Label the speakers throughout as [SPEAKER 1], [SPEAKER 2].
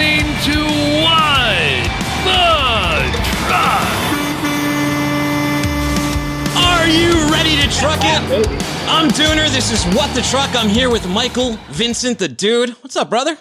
[SPEAKER 1] listening to What the Truck.
[SPEAKER 2] Are you ready to truck it? I'm Dooner. This is What the Truck. I'm here with Michael Vincent, the dude. What's up, brother?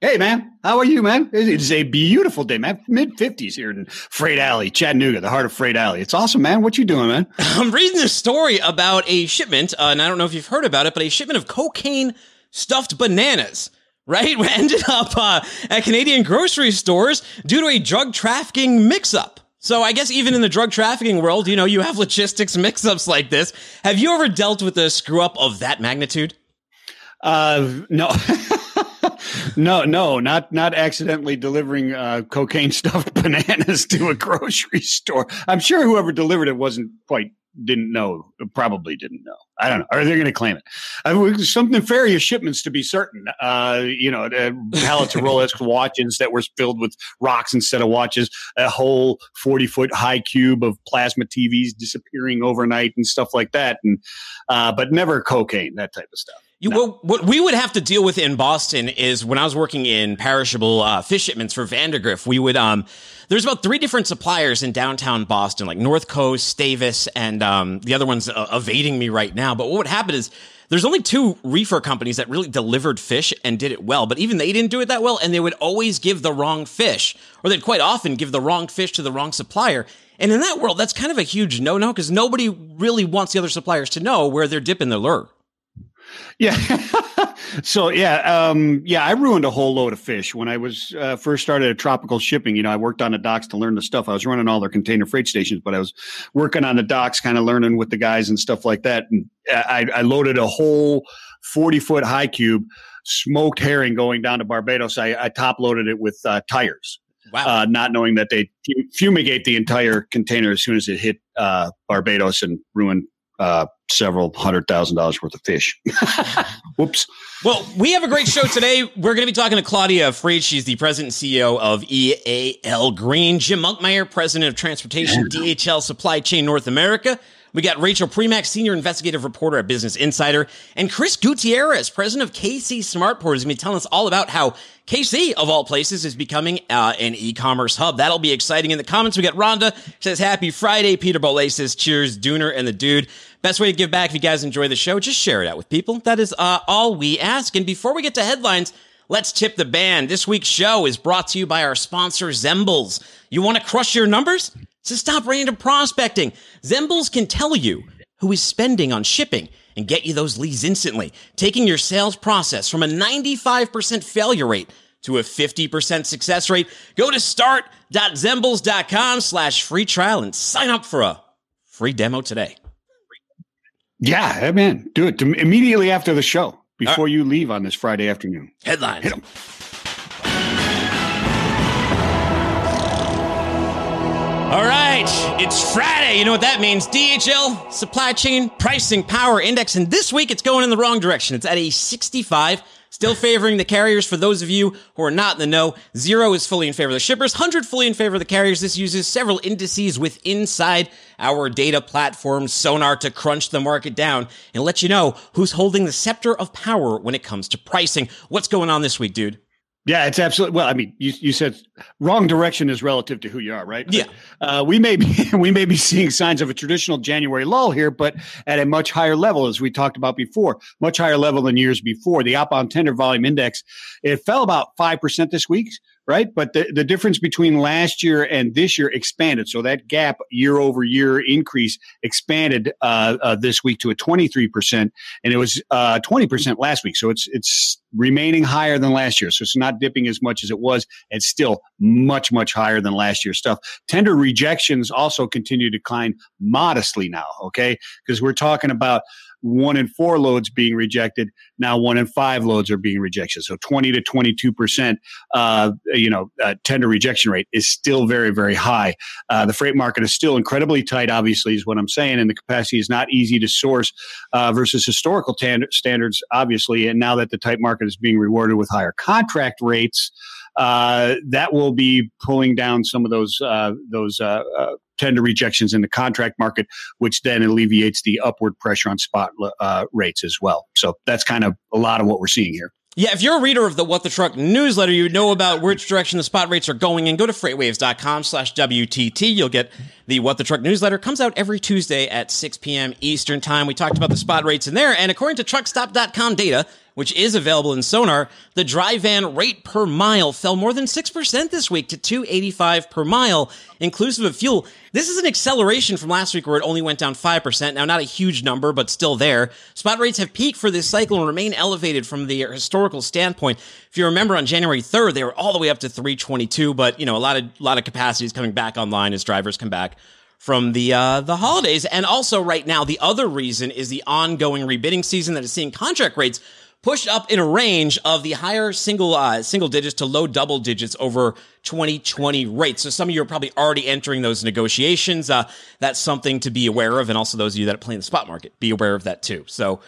[SPEAKER 3] Hey, man. How are you, man? It is a beautiful day, man. Mid 50s here in Freight Alley, Chattanooga, the heart of Freight Alley. It's awesome, man. What you doing, man?
[SPEAKER 2] I'm reading this story about a shipment, uh, and I don't know if you've heard about it, but a shipment of cocaine stuffed bananas. Right, We ended up uh, at Canadian grocery stores due to a drug trafficking mix-up. So I guess even in the drug trafficking world, you know, you have logistics mix-ups like this. Have you ever dealt with a screw up of that magnitude?
[SPEAKER 3] Uh, no. no, no, not not accidentally delivering uh, cocaine stuffed bananas to a grocery store. I'm sure whoever delivered it wasn't quite didn't know, probably didn't know. I don't know. Are they going to claim it? I mean, some nefarious shipments to be certain. Uh, you know, uh, pallets of Rolex watches that were filled with rocks instead of watches, a whole 40 foot high cube of plasma TVs disappearing overnight and stuff like that. And, uh, but never cocaine, that type of stuff.
[SPEAKER 2] You, no. what, what we would have to deal with in Boston is when I was working in perishable uh, fish shipments for Vandegrift, we would um, there's about three different suppliers in downtown Boston, like North Coast, Stavis, and um, the other one's uh, evading me right now. But what would happen is there's only two reefer companies that really delivered fish and did it well, but even they didn't do it that well, and they would always give the wrong fish, or they'd quite often give the wrong fish to the wrong supplier. And in that world, that's kind of a huge no-no because nobody really wants the other suppliers to know where they're dipping their lure.
[SPEAKER 3] Yeah. so yeah, um, yeah, I ruined a whole load of fish when I was uh, first started at Tropical Shipping. You know, I worked on the docks to learn the stuff. I was running all their container freight stations, but I was working on the docks, kind of learning with the guys and stuff like that. And I, I loaded a whole forty foot high cube smoked herring going down to Barbados. I, I top loaded it with uh, tires. Wow. Uh, not knowing that they fumigate the entire container as soon as it hit uh, Barbados and ruin uh, several hundred thousand dollars worth of fish. Whoops.
[SPEAKER 2] Well, we have a great show today. We're going to be talking to Claudia Freed. She's the president and CEO of EAL Green. Jim Monkmeyer, president of Transportation DHL Supply Chain North America. We got Rachael Premack, senior investigative reporter at Business Insider, and Chris Gutierrez, president of KC Smartport, is going to be telling us all about how KC, of all places, is becoming uh, an e-commerce hub. That'll be exciting. In the comments, we got Rhonda says, "Happy Friday." Peter Bolay says, "Cheers, Dooner and the dude." Best way to give back if you guys enjoy the show, just share it out with people. That is uh, all we ask. And before we get to headlines. Let's tip the band. This week's show is brought to you by our sponsor, Zembles. You want to crush your numbers? So stop random prospecting. Zembles can tell you who is spending on shipping and get you those leads instantly, taking your sales process from a 95% failure rate to a 50% success rate. Go to start.zembles.com slash free trial and sign up for a free demo today.
[SPEAKER 3] Yeah, man, do it immediately after the show before right. you leave on this Friday afternoon.
[SPEAKER 2] Headlines. Hit them. All right, it's Friday. You know what that means? DHL supply chain pricing power index, and this week it's going in the wrong direction. It's at a 65, still favoring the carriers. For those of you who are not in the know, zero is fully in favor of the shippers, 100 fully in favor of the carriers. This uses several indices with inside our data platform Sonar to crunch the market down and let you know who's holding the scepter of power when it comes to pricing. What's going on this week, dude?
[SPEAKER 3] Yeah, it's absolutely. Well, I mean, you, you said wrong direction is relative to who you are, right?
[SPEAKER 2] Yeah.
[SPEAKER 3] uh, we may be we may be seeing signs of a traditional January lull here, but at a much higher level, as we talked about before, much higher level than years before. The outbound tender volume index it fell about five percent this week, right? But the, the difference between last year and this year expanded. So that gap year over year increase expanded uh, uh, this week to a 23%, and it was uh, 20% last week. So it's, it's remaining higher than last year. So it's not dipping as much as it was. It's still much, much higher than last year's stuff. Tender rejections also continue to decline modestly now, okay? Because we're talking about one in four loads being rejected. Now one in five loads are being rejected. So 20 to 22 percent, uh, you know, uh, tender rejection rate is still very, very high. Uh, the freight market is still incredibly tight. Obviously, is what I'm saying, and the capacity is not easy to source uh, versus historical t- standards. Obviously, and now that the tight market is being rewarded with higher contract rates. Uh, that will be pulling down some of those uh, those uh, uh tender rejections in the contract market, which then alleviates the upward pressure on spot uh, rates as well. So that's kind of a lot of what we're seeing here.
[SPEAKER 2] Yeah, if you're a reader of the What the Truck newsletter, you know about which direction the spot rates are going and go to freightwaves.com slash WTT. You'll get the What the Truck newsletter. Comes out every Tuesday at 6 p.m. Eastern time. We talked about the spot rates in there. And according to truckstop.com data, which is available in Sonar, the dry van rate per mile fell more than 6% this week to 285 per mile, inclusive of fuel. This is an acceleration from last week where it only went down 5%. Now, not a huge number, but still there. Spot rates have peaked for this cycle and remain elevated from the historical standpoint. If you remember on January 3rd, they were all the way up to 322, but you know, a lot of, a lot of capacity is coming back online as drivers come back from the uh, the holidays. And also right now, the other reason is the ongoing rebidding season that is seeing contract rates pushed up in a range of the higher single uh, single digits to low double digits over 2020 rates. So some of you are probably already entering those negotiations. Uh, that's something to be aware of, and also those of you that play in the spot market, be aware of that too. So.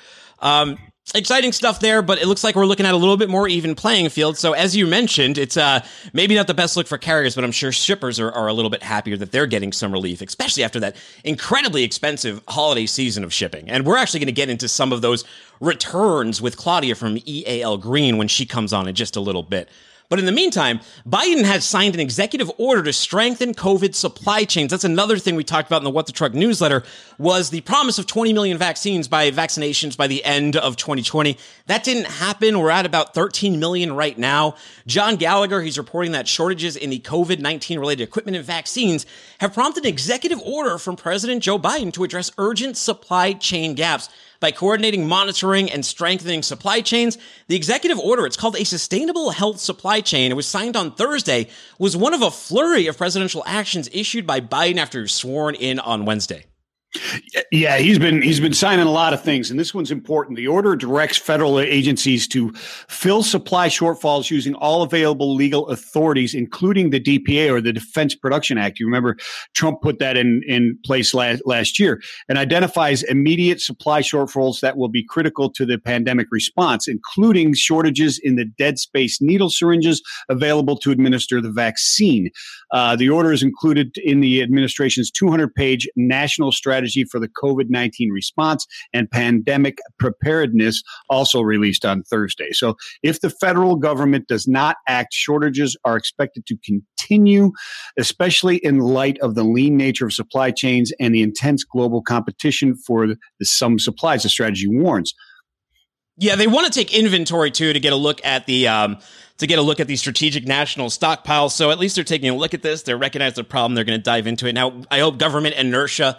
[SPEAKER 2] Um, exciting stuff there, but it looks like we're looking at a little bit more even playing field. So as you mentioned, it's uh maybe not the best look for carriers, but I'm sure shippers are, are a little bit happier that they're getting some relief, especially after that incredibly expensive holiday season of shipping. And we're actually going to get into some of those returns with Claudia from EAL Green when she comes on in just a little bit. But in the meantime, Biden has signed an executive order to strengthen COVID supply chains. That's another thing we talked about in the What the Truck newsletter was the promise of 20 million vaccines by vaccinations by the end of 2020. That didn't happen. We're at about 13 million right now. John Gallagher, he's reporting that shortages in the COVID-19 related equipment and vaccines have prompted an executive order from President Joe Biden to address urgent supply chain gaps by coordinating monitoring and strengthening supply chains. The executive order, it's called a sustainable health supply chain. It was signed on Thursday, was one of a flurry of presidential actions issued by Biden after he was sworn in on Wednesday.
[SPEAKER 3] Yeah, he's been he's been signing a lot of things, and this one's important. The order directs federal agencies to fill supply shortfalls using all available legal authorities, including the DPA or the Defense Production Act. You remember Trump put that in in place last last year, and identifies immediate supply shortfalls that will be critical to the pandemic response, including shortages in the dead space needle syringes available to administer the vaccine. Uh, the order is included in the administration's 200 page national strategy for the COVID 19 response and pandemic preparedness, also released on Thursday. So, if the federal government does not act, shortages are expected to continue, especially in light of the lean nature of supply chains and the intense global competition for the, some supplies, the strategy warns.
[SPEAKER 2] Yeah, they want to take inventory too to get a look at the um, to get a look at the strategic national stockpiles. So at least they're taking a look at this. They recognize the problem. They're going to dive into it. Now, I hope government inertia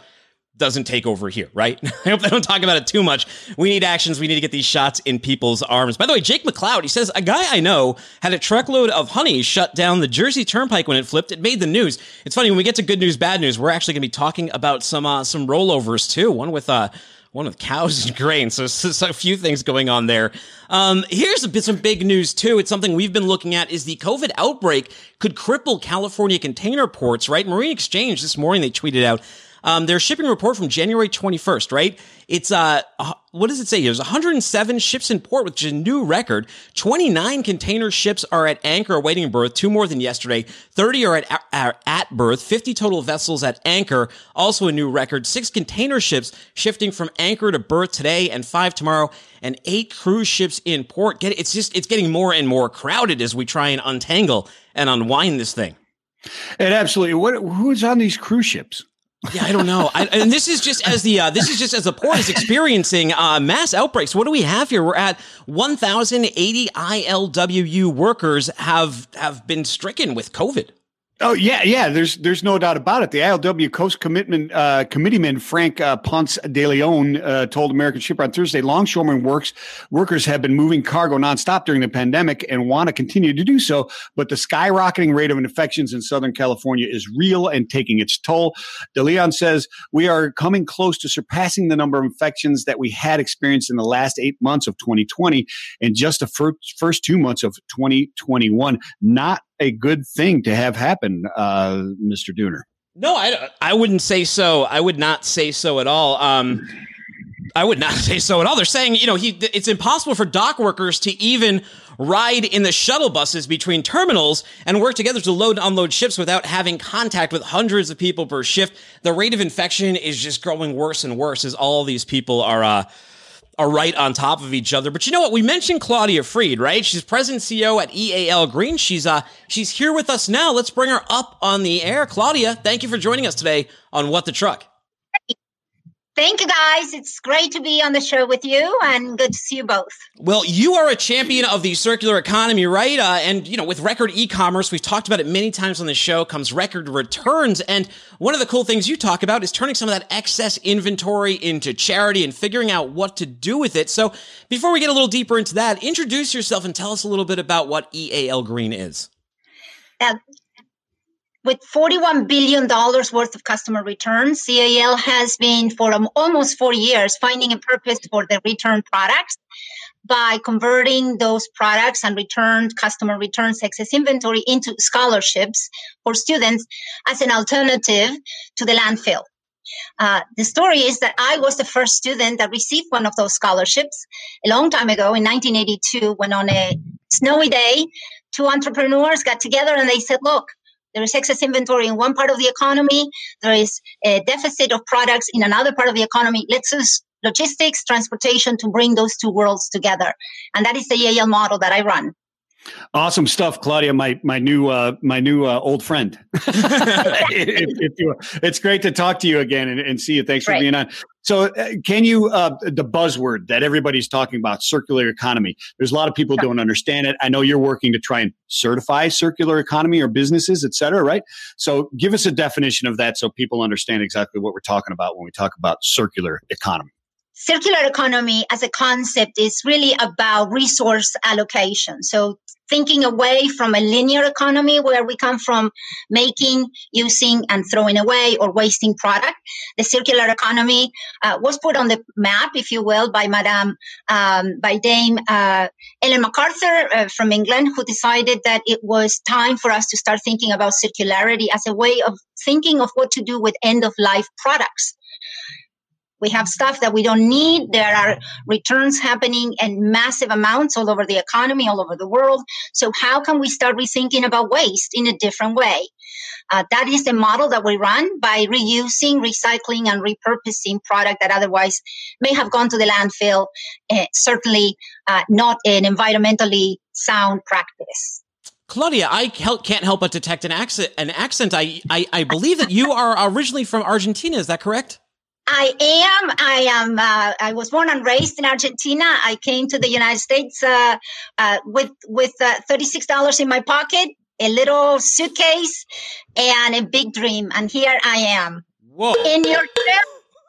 [SPEAKER 2] doesn't take over here, right? I hope they don't talk about it too much. We need actions. We need to get these shots in people's arms. By the way, Jake McLeod, he says, a guy I know had a truckload of honey shut down the Jersey Turnpike when it flipped. It made the news. It's funny when we get to good news, bad news, we're actually going to be talking about some, uh, some rollovers too. One with, uh, one with cows and grain. So, so, so, a few things going on there. Um, here's a bit, some big news too. It's something we've been looking at is the COVID outbreak could cripple California container ports, right? Marine Exchange this morning, they tweeted out um, their shipping report from January 21st, right? It's, uh, what does it say? There's 107 ships in port, which is a new record. 29 container ships are at anchor awaiting berth, two more than yesterday. 30 are at, are at berth, 50 total vessels at anchor, also a new record. Six container ships shifting from anchor to berth today and five tomorrow and eight cruise ships in port. Get it's just, it's getting more and more crowded as we try and untangle and unwind this thing.
[SPEAKER 3] And absolutely, what who's on these cruise ships?
[SPEAKER 2] Yeah, I don't know. I, and this is just as the uh, this is just as the port is experiencing uh, mass outbreaks. What do we have here? We're at 1,080 ILWU workers have have been stricken with COVID.
[SPEAKER 3] Oh yeah, yeah. There's there's no doubt about it. The ILW Coast Commitment uh, Committeeman Frank uh, Ponce de Leon uh, told American Shipper on Thursday, longshoremen works workers have been moving cargo nonstop during the pandemic and want to continue to do so. But the skyrocketing rate of infections in Southern California is real and taking its toll. De Leon says we are coming close to surpassing the number of infections that we had experienced in the last eight months of 2020 and just the first first two months of 2021. Not a good thing to have happen, uh, Mr. Dooner.
[SPEAKER 2] No, I, I wouldn't say so. I would not say so at all. Um, I would not say so at all. They're saying, you know, he, it's impossible for dock workers to even ride in the shuttle buses between terminals and work together to load and unload ships without having contact with hundreds of people per shift. The rate of infection is just growing worse and worse as all these people are, uh, are right on top of each other. But you know what? We mentioned Claudia Freed, right? She's president CEO at EAL Green. She's uh she's here with us now. Let's bring her up on the air. Claudia, thank you for joining us today on What the Truck.
[SPEAKER 4] Thank you, guys. It's great to be on the show with you and good to see you both.
[SPEAKER 2] Well, you are a champion of the circular economy, right? Uh, and, you know, with record e commerce, we've talked about it many times on the show, comes record returns. And one of the cool things you talk about is turning some of that excess inventory into charity and figuring out what to do with it. So before we get a little deeper into that, introduce yourself and tell us a little bit about what EAL Green is.
[SPEAKER 4] With $41 billion worth of customer returns, EAL has been for um, almost four years finding a purpose for the return products by converting those products and returned customer returns excess inventory into scholarships for students as an alternative to the landfill. Uh, the story is that I was the first student that received one of those scholarships a long time ago in 1982 when on a snowy day, two entrepreneurs got together and they said, look, there is excess inventory in one part of the economy. There is a deficit of products in another part of the economy. Let's use logistics, transportation to bring those two worlds together. And that is the EAL model that I run.
[SPEAKER 3] Awesome stuff, Claudia. My my new uh, my new uh, old friend. if, if you, it's great to talk to you again and, and see you. Thanks for right. being on. So, uh, can you uh, the buzzword that everybody's talking about, circular economy? There's a lot of people don't understand it. I know you're working to try and certify circular economy or businesses, et cetera, right? So, give us a definition of that so people understand exactly what we're talking about when we talk about circular economy
[SPEAKER 4] circular economy as a concept is really about resource allocation. So thinking away from a linear economy where we come from making, using, and throwing away or wasting product. The circular economy uh, was put on the map, if you will, by Madame, um, by Dame uh, Ellen MacArthur uh, from England, who decided that it was time for us to start thinking about circularity as a way of thinking of what to do with end of life products. We have stuff that we don't need. There are returns happening in massive amounts all over the economy, all over the world. So how can we start rethinking about waste in a different way? Uh, that is the model that we run by reusing, recycling, and repurposing product that otherwise may have gone to the landfill. Uh, certainly uh, not an environmentally sound practice.
[SPEAKER 2] Claudia, I can't help but detect an accent. An accent. I, I, I believe that you are originally from Argentina. Is that correct?
[SPEAKER 4] I am. I am. Uh, I was born and raised in Argentina. I came to the United States uh, uh, with with uh, thirty six dollars in my pocket, a little suitcase, and a big dream. And here I am.
[SPEAKER 2] Whoa!
[SPEAKER 4] In your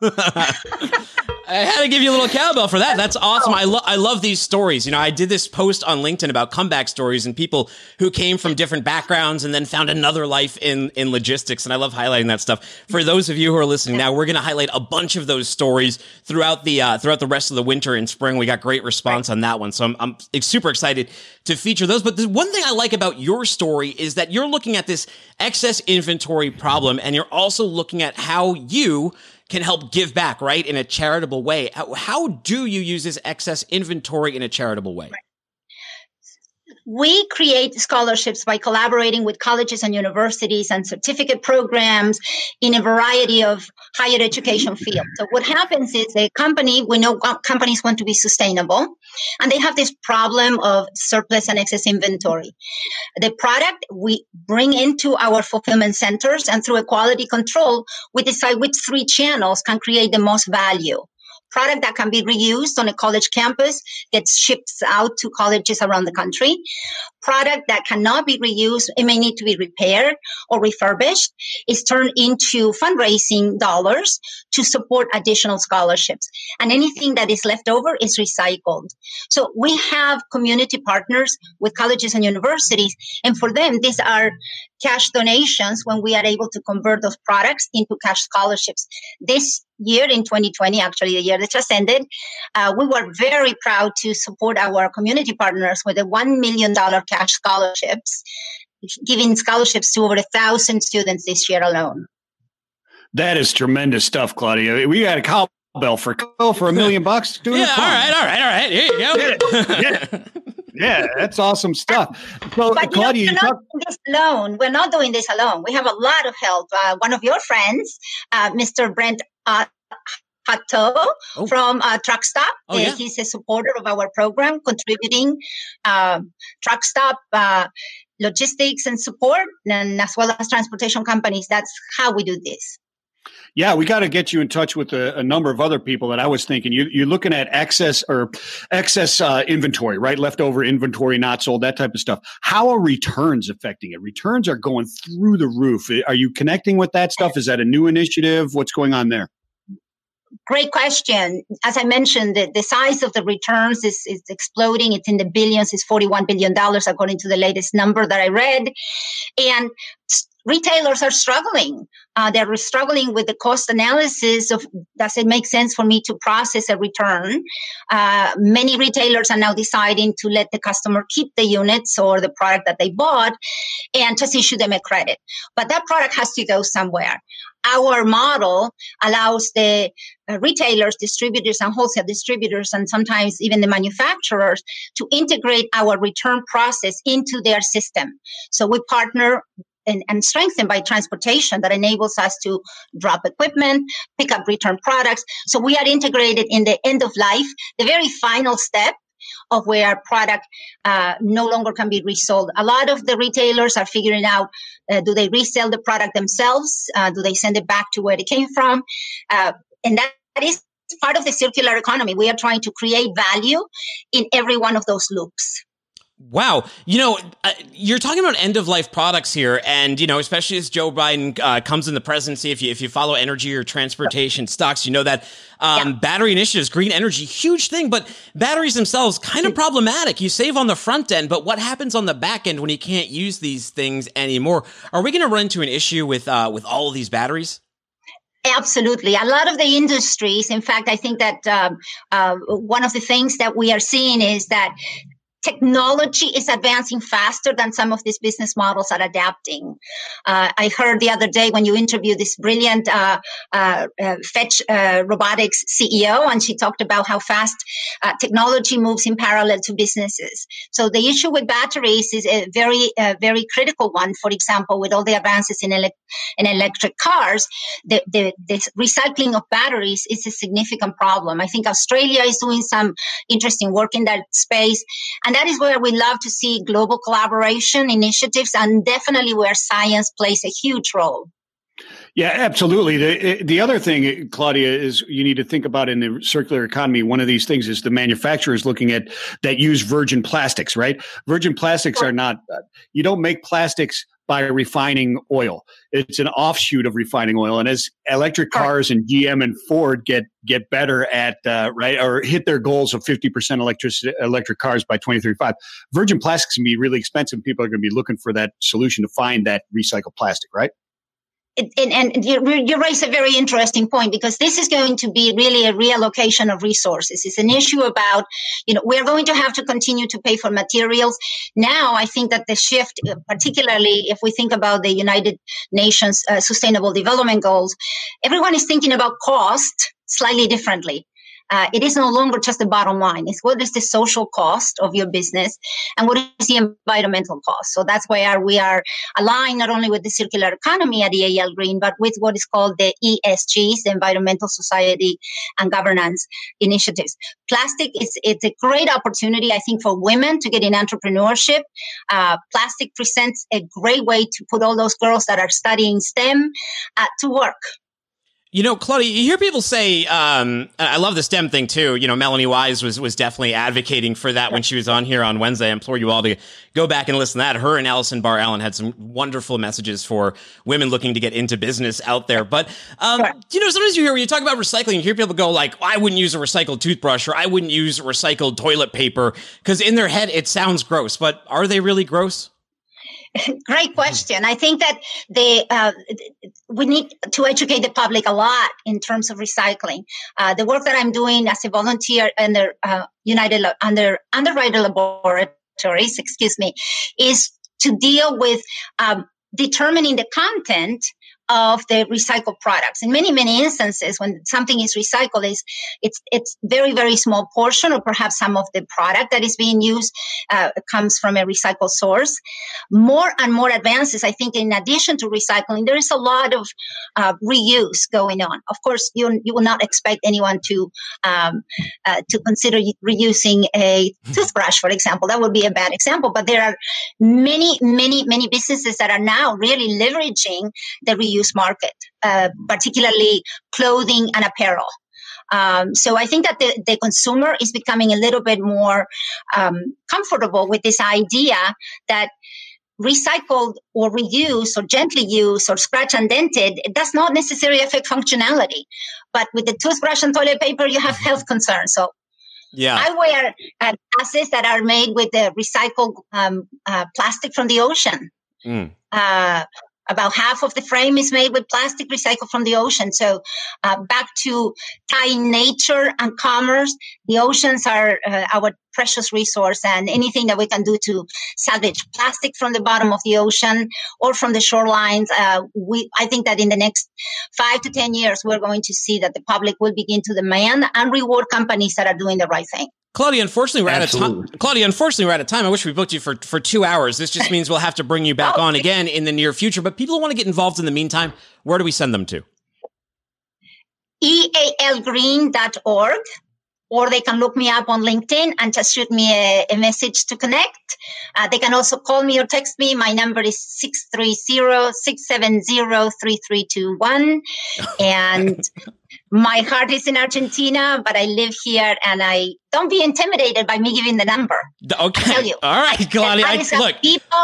[SPEAKER 2] I had to give you a little cowbell for that. That's awesome. I, lo- I love these stories. You know, I did this post on LinkedIn about comeback stories and people who came from different backgrounds and then found another life in, in logistics. And I love highlighting that stuff. For those of you who are listening now, we're going to highlight a bunch of those stories throughout the, uh, throughout the rest of the winter and spring. We got great response on that one. So I'm, I'm super excited to feature those. But the one thing I like about your story is that you're looking at this excess inventory problem and you're also looking at how you can help give back, right? In a charitable way. How, do you use this excess inventory in a charitable way?
[SPEAKER 4] We create scholarships by collaborating with colleges and universities and certificate programs in a variety of higher education fields. So what happens is a company, we know companies want to be sustainable and they have this problem of surplus and excess inventory. The product we bring into our fulfillment centers and through a quality control, we decide which three channels can create the most value product that can be reused on a college campus gets shipped out to colleges around the country. Product that cannot be reused, it may need to be repaired or refurbished, is turned into fundraising dollars to support additional scholarships. And anything that is left over is recycled. So we have community partners with colleges and universities. And for them, these are cash donations when we are able to convert those products into cash scholarships. This year in 2020, actually the year that just ended, uh, we were very proud to support our community partners with a $1 million cash scholarships, giving scholarships to over a thousand students this year alone.
[SPEAKER 3] That is tremendous stuff, Claudia. We got a cowbell for for a million bucks.
[SPEAKER 2] yeah, all right, all right, all right. Here you go.
[SPEAKER 3] yeah. yeah, that's awesome stuff. So,
[SPEAKER 4] but Claudia, you know, we're not doing this alone. We're not doing this alone. We have a lot of help. Uh, one of your friends, uh, Mr. Brent uh, Hutto oh. from uh, Truck Stop.
[SPEAKER 2] Oh, yeah.
[SPEAKER 4] He's a supporter of our program, contributing uh, Truck Stop uh, logistics and support, and as well as transportation companies. That's how we do this.
[SPEAKER 3] Yeah, we got to get you in touch with a, a, number of other people that I was thinking. You, are looking at excess or excess uh, inventory, right? Leftover inventory, not sold, that type of stuff. How are returns affecting it? Returns are going through the roof. Are you connecting with that stuff? Is that a new initiative? What's going on there?
[SPEAKER 4] Great question. As I mentioned, the, the size of the returns is, is exploding. It's in the billions. It's $41 billion according to the latest number that I read. And retailers are struggling. Uh, they're struggling with the cost analysis of does it make sense for me to process a return? Uh, many retailers are now deciding to let the customer keep the units or the product that they bought and just issue them a credit. But that product has to go somewhere. Our model allows the uh, retailers, distributors, and wholesale distributors, and sometimes even the manufacturers to integrate our return process into their system. So we partner and, and strengthened by transportation that enables us to drop equipment, pick up return products. So we are integrated in the end of life, the very final step of where product uh, no longer can be resold. A lot of the retailers are figuring out uh, do they resell the product themselves? Uh, do they send it back to where it came from? Uh, and that is part of the circular economy. We are trying to create value in every one of those loops.
[SPEAKER 2] Wow. You know, uh, you're talking about end of life products here. And, you know, especially as Joe Biden uh, comes in the presidency, if you, if you follow energy or transportation stocks, you know that um, yeah. battery initiatives, green energy, huge thing. But batteries themselves, kind of problematic. You save on the front end, but what happens on the back end when you can't use these things anymore? Are we going to run into an issue with, uh, with all of these batteries?
[SPEAKER 4] Absolutely. A lot of the industries, in fact, I think that um, uh, one of the things that we are seeing is that technology is advancing faster than some of these business models are adapting. Uh, I heard the other day when you interviewed this brilliant uh, uh, uh Fetch uh, Robotics CEO, and she talked about how fast uh, technology moves in parallel to businesses. So the issue with batteries is a very, very critical one. For example, with all the advances in, ele- in electric cars, the, the, the recycling of batteries is a significant problem. I think Australia is doing some interesting work in that space. And and that is where we love to see global collaboration initiatives and definitely where science plays a huge role.
[SPEAKER 3] Yeah, absolutely. The eh, the other thing, eh, Claudia, is you need to think about in the circular economy. One of these things is the manufacturers looking at that use virgin plastics, right? Virgin plastics are not. Uh, you don't make plastics by refining oil. It's an offshoot of refining oil. And as electric cars and GM and Ford get get better at uh, right or hit their goals of 50% electric electric cars by 2035, virgin plastics can be really expensive. People are going to be looking for that solution to find that recycled plastic, right?
[SPEAKER 4] And, and you, raise a very interesting point because this is going to be really a reallocation of resources. It's an issue about, you know, we're going to have to continue to pay for materials. Now, I think that the shift, particularly if we think about the United Nations uh, Sustainable Development Goals, everyone is thinking about cost slightly differently uh, it is no longer just the bottom line. It's what is the social cost of your business and what is the environmental cost. So that's why we are aligned not only with the circular economy at EAL Green, but with what is called the ESGs, the environmental society and governance initiatives. Plastic is it's a great opportunity, I think, for women to get in entrepreneurship. Uh, plastic presents a great way to put all those girls that are studying STEM uh, to work
[SPEAKER 2] you know, Claudia, you hear people say, um, I love the STEM thing too. You know, Melonee Wise was, was definitely advocating for that when she was on here on Wednesday. I implore you all to go back and listen to that. Her and Allison Barr Allen had some wonderful messages for women looking to get into business out there. But, um, you know, sometimes you hear when you talk about recycling, you hear people go like, I wouldn't use a recycled toothbrush or I wouldn't use recycled toilet paper because in their head it sounds gross. But are they really gross?
[SPEAKER 4] Great question. I think that they uh, we need to educate the public a lot in terms of recycling. Uh, the work that I'm doing as a volunteer under uh, United under Underwriter Laboratories, excuse me, is to deal with um, determining the content of the recycled products. In many, many instances, when something is recycled, is it's it's very, very small portion, or perhaps some of the product that is being used uh, comes from a recycled source. More and more advances, I think, in addition to recycling, there is a lot of uh, reuse going on. Of course, you you will not expect anyone to um, uh, to consider reusing a toothbrush, for example. That would be a bad example, but there are many, many, many businesses that are now really leveraging the reuse market, uh, particularly clothing and apparel. Um, so I think that the, the consumer is becoming a little bit more um, comfortable with this idea that recycled or reused or gently used or scratch and dented, it does not necessarily affect functionality. But with the toothbrush and toilet paper, you have health concerns. So
[SPEAKER 2] yeah.
[SPEAKER 4] I wear uh, glasses that are made with the recycled um, uh, plastic from the ocean. Mm. Uh, about half of the frame is made with plastic recycled from the ocean. So, uh, back to tying nature and commerce, the oceans are uh, our precious resource, and anything that we can do to salvage plastic from the bottom of the ocean or from the shorelines, uh, we I think that in the next five to ten years, we're going to see that the public will begin to demand and reward companies that are doing the right thing.
[SPEAKER 2] Claudia, unfortunately, we're Absolutely. out of time. Claudia, unfortunately, we're out of time. I wish we booked you for, for two hours. This just means we'll have to bring you back on again in the near future. But people want to get involved in the meantime, where do we send them to?
[SPEAKER 4] ealgreen.org or they can look me up on LinkedIn and just shoot me a, a message to connect. Uh, they can also call me or text me. My number is 630-670-3321. and my heart is in Argentina, but I live here and I don't be intimidated by me giving the number.
[SPEAKER 2] Okay. I tell you. All right, Claudia. I, look.
[SPEAKER 4] People,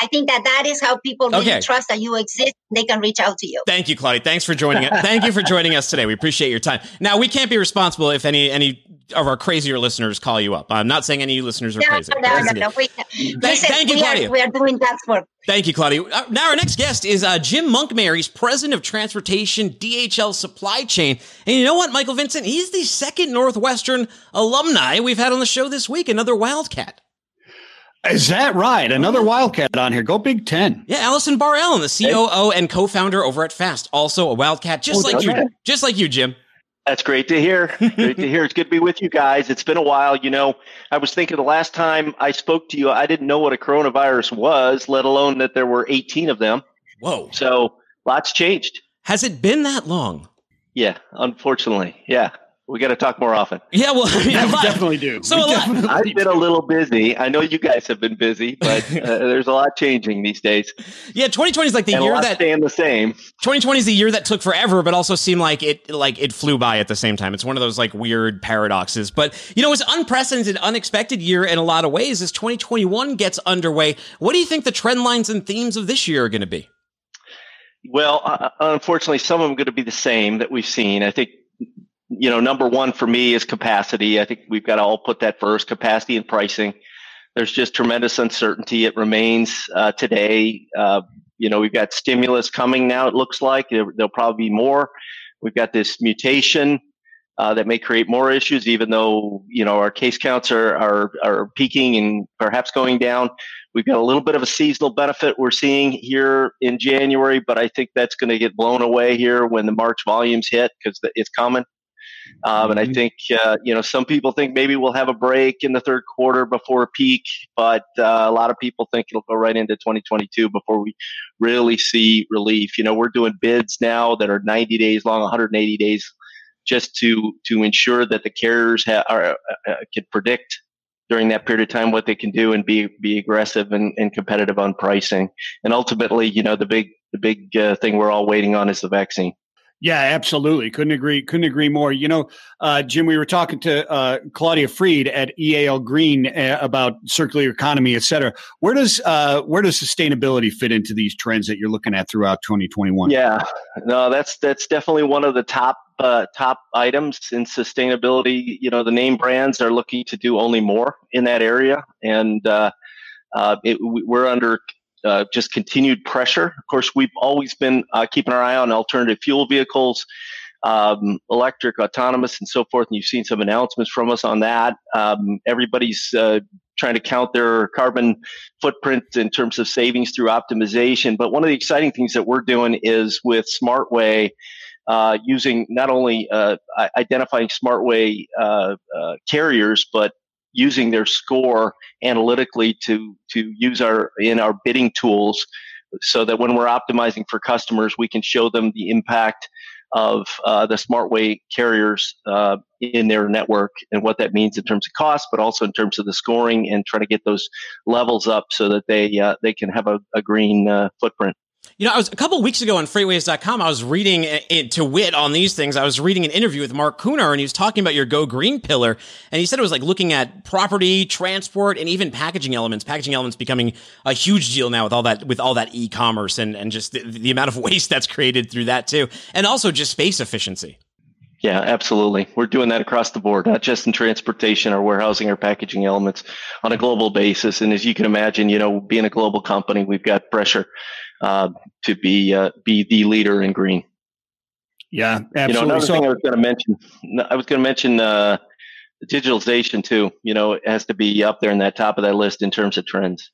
[SPEAKER 4] I think that that is how people really okay. trust that you exist. They can reach out to you.
[SPEAKER 2] Thank you, Claudia. Thanks for joining us. Thank you for joining us today. We appreciate your time. Now, we can't be responsible if any any of our crazier listeners call you up. I'm not saying any listeners are no, crazy.
[SPEAKER 4] No, no, no, no. We, thank, thank you, we Claudia. Are, we are doing that work.
[SPEAKER 2] Thank you, Claudia. Uh, now, our next guest is uh, Jim Monkmeyer. He's president of Transportation DHL Supply Chain. And you know what, Michael Vincent? He's the second Northwestern alumni we've had on the show this week, another Wildcat.
[SPEAKER 3] Is that right? Another Wildcat on here. Go Big Ten.
[SPEAKER 2] Yeah, Allison Bar-Ellen, the COO and co-founder over at Fast, also a Wildcat, just oh, like you, just like you, Jim.
[SPEAKER 5] That's great to hear. great to hear. It's good to be with you guys. It's been a while. You know, I was thinking the last time I spoke to you, I didn't know what a coronavirus was, let alone that there were 18 of them.
[SPEAKER 2] Whoa.
[SPEAKER 5] So lots changed.
[SPEAKER 2] Has it been that long?
[SPEAKER 5] Yeah, unfortunately. Yeah we got to talk more often.
[SPEAKER 2] Yeah, well, I
[SPEAKER 3] mean, definitely do.
[SPEAKER 2] So
[SPEAKER 3] definitely
[SPEAKER 5] I've been a little busy. I know you guys have been busy, but uh, there's a lot changing these days.
[SPEAKER 2] Yeah, 2020 is like the and year that
[SPEAKER 5] staying the same.
[SPEAKER 2] 2020 is the year that took forever, but also seemed like it like it flew by at the same time. It's one of those like weird paradoxes. But you know, it's unprecedented, unexpected year in a lot of ways as 2021 gets underway. What do you think the trend lines and themes of this year are going to be?
[SPEAKER 5] Well, uh, unfortunately, some of them are going to be the same that we've seen. I think you know, number one for me is capacity. I think we've got to all put that first capacity and pricing. There's just tremendous uncertainty. It remains uh, today. Uh, you know, we've got stimulus coming now, it looks like. There, will probably be more. We've got this mutation uh, that may create more issues, even though, you know, our case counts are, are, are peaking and perhaps going down. We've got a little bit of a seasonal benefit we're seeing here in January, but I think that's going to get blown away here when the March volumes hit because it's coming. Um, and I mm-hmm. think, uh, you know, some people think maybe we'll have a break in the third quarter before a peak, but uh, a lot of people think it'll go right into 2022 before we really see relief. You know, we're doing bids now that are 90 days long, 180 days, just to to ensure that the carriers ha- are, uh, uh, can predict during that period of time what they can do and be be aggressive and, and competitive on pricing. And ultimately, you know, the big the big uh, thing we're all waiting on is the vaccine.
[SPEAKER 3] Yeah, absolutely. Couldn't agree. Couldn't agree more. You know, uh, Jim, we were talking to uh, Claudia Freed at EAL Green uh, about circular economy, et cetera. Where does uh, where does sustainability fit into these trends that you're looking at throughout 2021?
[SPEAKER 5] Yeah, no, that's that's definitely one of the top uh, top items in sustainability. You know, the name brands are looking to do only more in that area, and uh, it, we're under uh, just continued pressure. Of course, we've always been uh, keeping our eye on alternative fuel vehicles, um, electric, autonomous, and so forth. And you've seen some announcements from us on that. Um, everybody's uh, trying to count their carbon footprint in terms of savings through optimization. But one of the exciting things that we're doing is with SmartWay. Uh, using not only uh, identifying SmartWay uh, uh, carriers, but using their score analytically to to use our in our bidding tools so that when we're optimizing for customers we can show them the impact of uh, the SmartWay carriers uh, in their network and what that means in terms of cost, but also in terms of the scoring and try to get those levels up so that they uh, they can have a, a green uh, footprint.
[SPEAKER 2] You know, I was a couple weeks ago on freightwaves.com, I was reading it to wit on these things. I was reading an interview with Mark Kunar and he was talking about your Go Green pillar. And he said it was like looking at property, transport, and even packaging elements. Packaging elements becoming a huge deal now with all that, with all that e-commerce and, and just the, the amount of waste that's created through that too. And also just space efficiency.
[SPEAKER 5] Yeah, absolutely. We're doing that across the board, not just in transportation or warehousing or packaging elements on a global basis. And as you can imagine, you know, being a global company, we've got pressure uh, to be uh, be the leader in green.
[SPEAKER 3] Yeah, absolutely.
[SPEAKER 5] You know, another
[SPEAKER 3] so,
[SPEAKER 5] thing I was going to mention, I was going to mention uh, digitalization too. You know, it has to be up there in that top of that list in terms of trends.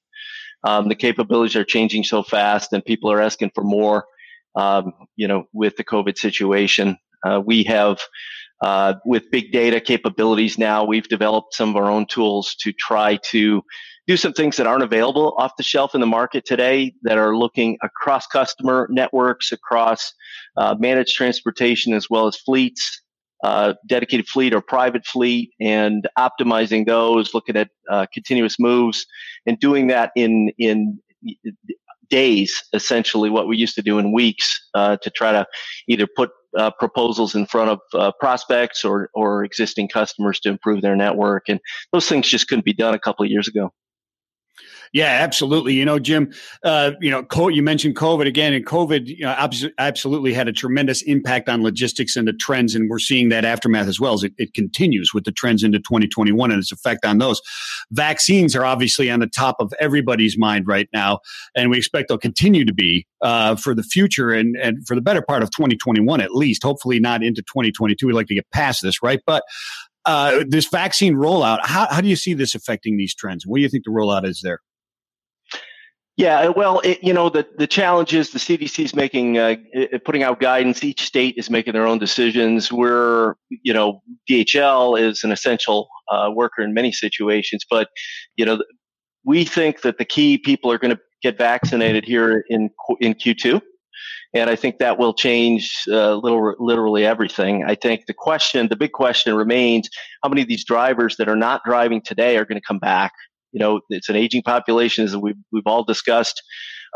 [SPEAKER 5] Um, the capabilities are changing so fast, and people are asking for more. Um, you know, with the COVID situation, uh, we have uh, with big data capabilities now, we've developed some of our own tools to try to do some things that aren't available off the shelf in the market today that are looking across customer networks, across uh, managed transportation as well as fleets, uh, dedicated fleet or private fleet, and optimizing those, looking at uh, continuous moves, and doing that in in days, essentially what we used to do in weeks uh, to try to either put uh, proposals in front of uh, prospects or or existing customers to improve their network, and those things just couldn't be done a couple of years ago.
[SPEAKER 3] Yeah, absolutely. You know, Jim, uh, you know, you mentioned COVID again, and COVID you know, absolutely had a tremendous impact on logistics and the trends, and we're seeing that aftermath as well as it, it, continues with the trends into 2021 and its effect on those. Vaccines are obviously on the top of everybody's mind right now, and we expect they'll continue to be uh, for the future and, and for the better part of 2021 at least. Hopefully, not into 2022. We'd like to get past this, right? But uh, this vaccine rollout, how, how do you see this affecting these trends? What do you think the rollout is there?
[SPEAKER 5] Yeah, well, it, you know, the, the challenge is the CDC is making, uh, putting out guidance. Each state is making their own decisions. We're, you know, DHL is an essential uh, worker in many situations, but, you know, we think that the key people are going to get vaccinated here in in Q2, and I think that will change uh, little, literally everything. I think the question, the big question remains: how many of these drivers that are not driving today are going to come back you know, it's an aging population, as we've, we've all discussed.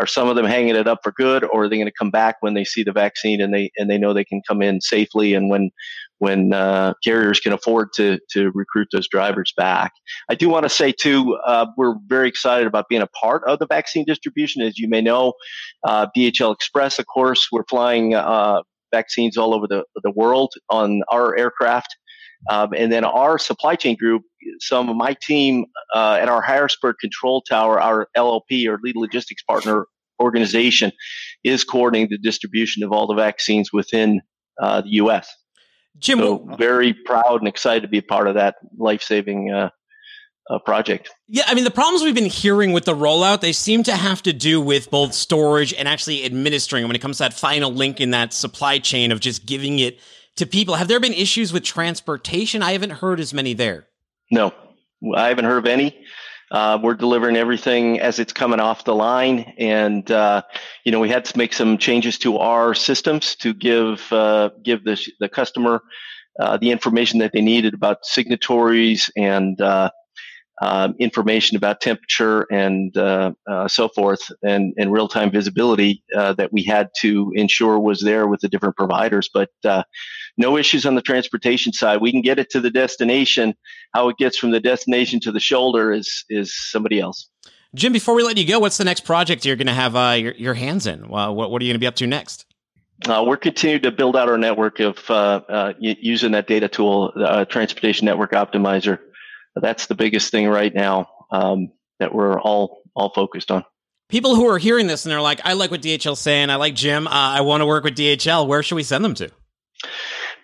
[SPEAKER 5] Are some of them hanging it up for good, or are they going to come back when they see the vaccine and they and they know they can come in safely and when when uh, carriers can afford to to recruit those drivers back? I do want to say too, uh, we're very excited about being a part of the vaccine distribution. As you may know, uh, DHL Express, of course, we're flying uh, vaccines all over the the world on our aircraft. Um, and then our supply chain group, some of my team uh, at our Harrisburg Control Tower, our LLP or lead logistics partner organization, is coordinating the distribution of all the vaccines within uh, the U.S.
[SPEAKER 2] Jim,
[SPEAKER 5] so very proud and excited to be a part of that life saving uh, uh, project.
[SPEAKER 2] Yeah, I mean the problems we've been hearing with the rollout, they seem to have to do with both storage and actually administering when it comes to that final link in that supply chain of just giving it to people. Have there been issues with transportation? I haven't heard as many there.
[SPEAKER 5] No, I haven't heard of any. Uh, we're delivering everything as it's coming off the line, and uh, you know we had to make some changes to our systems to give uh, give the the customer uh, the information that they needed about signatories and uh, um, information about temperature and uh, uh, so forth, and, and real time visibility uh, that we had to ensure was there with the different providers. But uh, no issues on the transportation side. We can get it to the destination. How it gets from the destination to the shoulder is is somebody else.
[SPEAKER 2] Jim, before we let you go, what's the next project you're going to have uh, your, your hands in? what, what are you going to be up to next?
[SPEAKER 5] Uh, we're continuing to build out our network of uh, uh, using that data tool, uh, Transportation Network Optimizer, that's the biggest thing right now um, that we're all all focused on.
[SPEAKER 2] People who are hearing this and they're like, "I like what DHL's saying. I like Jim. Uh, I want to work with DHL." Where should we send them to?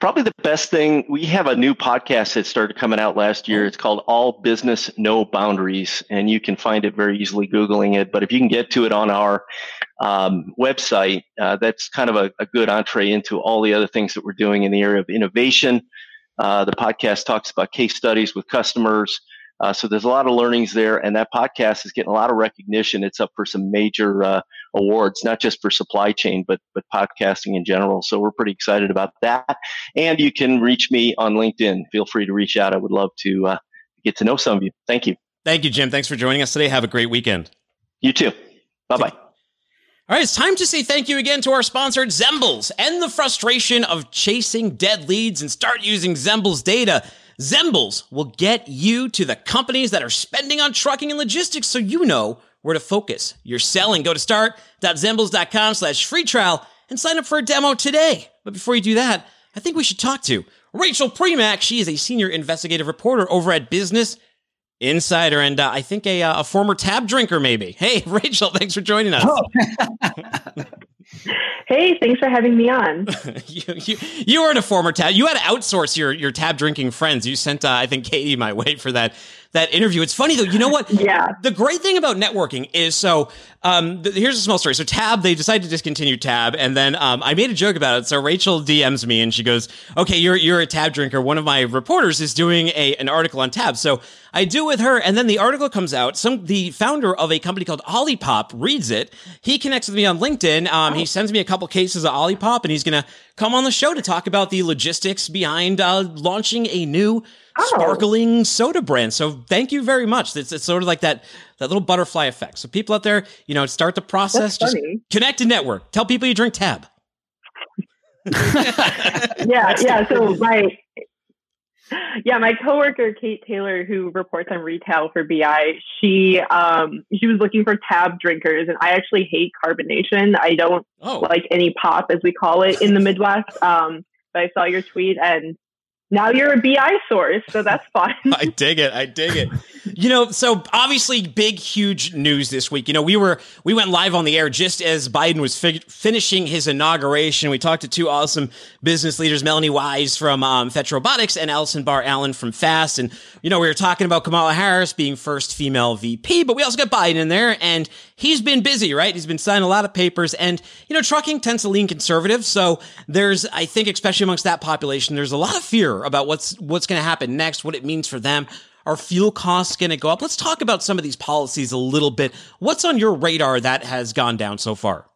[SPEAKER 5] probably the best thing. We have a new podcast that started coming out last year. It's called All Business No Boundaries, and you can find it very easily Googling it. But if you can get to it on our um, website, uh, that's kind of a, a, good entree into all the other things that we're doing in the area of innovation. Uh, the podcast talks about case studies with customers. Uh, so there's a lot of learnings there, and that podcast is getting a lot of recognition. It's up for some major uh, awards, not just for supply chain, but but podcasting in general. So we're pretty excited about that. And you can reach me on LinkedIn. Feel free to reach out. I would love to uh, get to know some of you. Thank you.
[SPEAKER 2] Thank you, Jim. Thanks for joining us today. Have a great weekend.
[SPEAKER 5] You too. Bye bye.
[SPEAKER 2] All right, it's time to say thank you again to our sponsor, Zembles. End the frustration of chasing dead leads and start using Zembles data. Zembles will get you to the companies that are spending on trucking and logistics so you know where to focus your selling. Go to start.zembles.com slash free trial and sign up for a demo today. But before you do that, I think we should talk to Rachael Premack. She is a senior investigative reporter over at Business Insider, and uh, I think a, uh, a former tab drinker, maybe. Hey, Rachael, thanks for joining us. Oh.
[SPEAKER 6] hey, thanks for having me on.
[SPEAKER 2] you, you, you weren't a former tab. You had to outsource your, your tab drinking friends. You sent, uh, I think, Katie my way for that that interview. It's funny though. You know what?
[SPEAKER 6] yeah.
[SPEAKER 2] The great thing about networking is so. Um, th- here's a small story. So Tab, they decided to discontinue Tab, and then um, I made a joke about it. So Rachael DMs me and she goes, "Okay, you're you're a Tab drinker. One of my reporters is doing a an article on Tab." So I do with her, and then the article comes out. Some the founder of a company called Olipop reads it. He connects with me on LinkedIn. Um, He sends me a couple cases of Olipop, and he's gonna come on the show to talk about the logistics behind uh, launching a new oh. sparkling soda brand. So thank you very much. It's, it's sort of like that that little butterfly effect. So people out there, you know, start the process. Just connect to network. Tell people you drink Tab.
[SPEAKER 6] yeah, yeah. So my yeah, my coworker Kate Taylor, who reports on retail for BI, she um she was looking for tab drinkers, and I actually hate carbonation. I don't oh. like any pop, as we call it in the Midwest. Um, but I saw your tweet, and now you're a BI source, so that's fine.
[SPEAKER 2] I dig it. I dig it. You know, so obviously big, huge news this week. You know, we were we went live on the air just as Biden was finishing his inauguration. We talked to two awesome business leaders, Melonee Wise from um, Fetch Robotics and Allison Barr Allen from Fast. And you know, we were talking about Kamala Harris being first female VP, but we also got Biden in there, and he's been busy, right? He's been signing a lot of papers, and you know, trucking tends to lean conservative, so there's, I think, especially amongst that population, there's a lot of fear about what's what's going to happen next, what it means for them. Are fuel costs going to go up? Let's talk about some of these policies a little bit. What's on your radar that has gone down so far?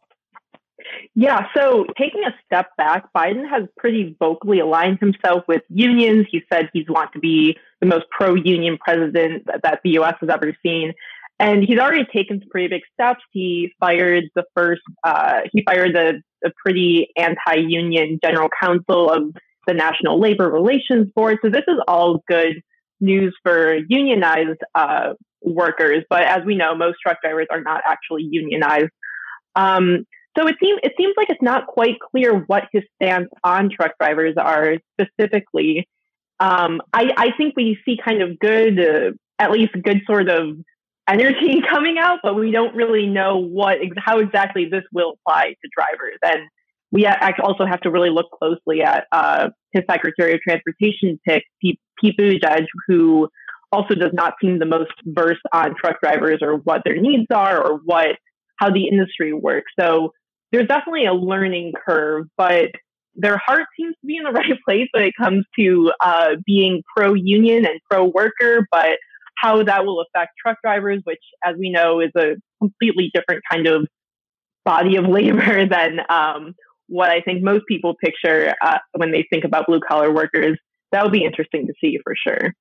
[SPEAKER 6] Yeah, so taking a step back, Biden has pretty vocally aligned himself with unions. He said he's want to be the most pro-union president that the U.S. has ever seen, and he's already taken some pretty big steps. He fired the first, uh, he fired the, the pretty anti-union general counsel of the National Labor Relations Board. So this is all good news for unionized uh, workers. But as we know, most truck drivers are not actually unionized. Um, so it seems it seems like it's not quite clear what his stance on truck drivers are specifically. Um, I, I, think we see kind of good, uh, at least good sort of energy coming out, but we don't really know what how exactly this will apply to drivers. And we also have to really look closely at uh, his Secretary of Transportation pick, Pete, Buttigieg, who also does not seem the most versed on truck drivers or what their needs are or what how the industry works. So there's definitely a learning curve, but their heart seems to be in the right place when it comes to uh, being pro union and pro worker, but how that will affect truck drivers, which, as we know, is a completely different kind of body of labor than um, what I think most people picture uh, when they think about blue collar workers. That would be interesting to see for sure.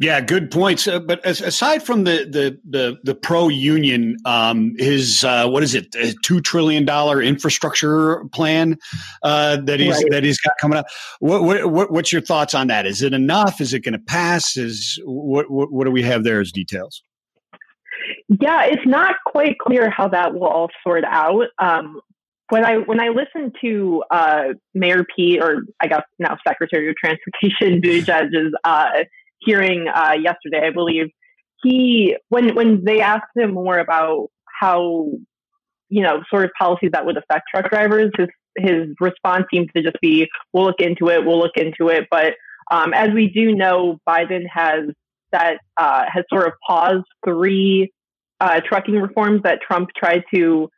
[SPEAKER 3] Yeah, good points. Uh, but as, aside from the the the, the pro union, um, his uh, what is it, a two trillion dollar infrastructure plan uh, that he's right. that he's got coming up. What, what, what's your thoughts on that? Is it enough? Is it going to pass? Is what, what what do we have there as details?
[SPEAKER 6] Yeah, it's not quite clear how that will all sort out. Um, when I when I listened to uh, Mayor Pete, or I guess now Secretary of Transportation Buttigieg's uh, hearing uh, yesterday, I believe he when when they asked him more about how you know sort of policies that would affect truck drivers, his his response seems to just be, "We'll look into it. We'll look into it." But um, as we do know, Biden has that uh, has sort of paused three uh, trucking reforms that Trump tried to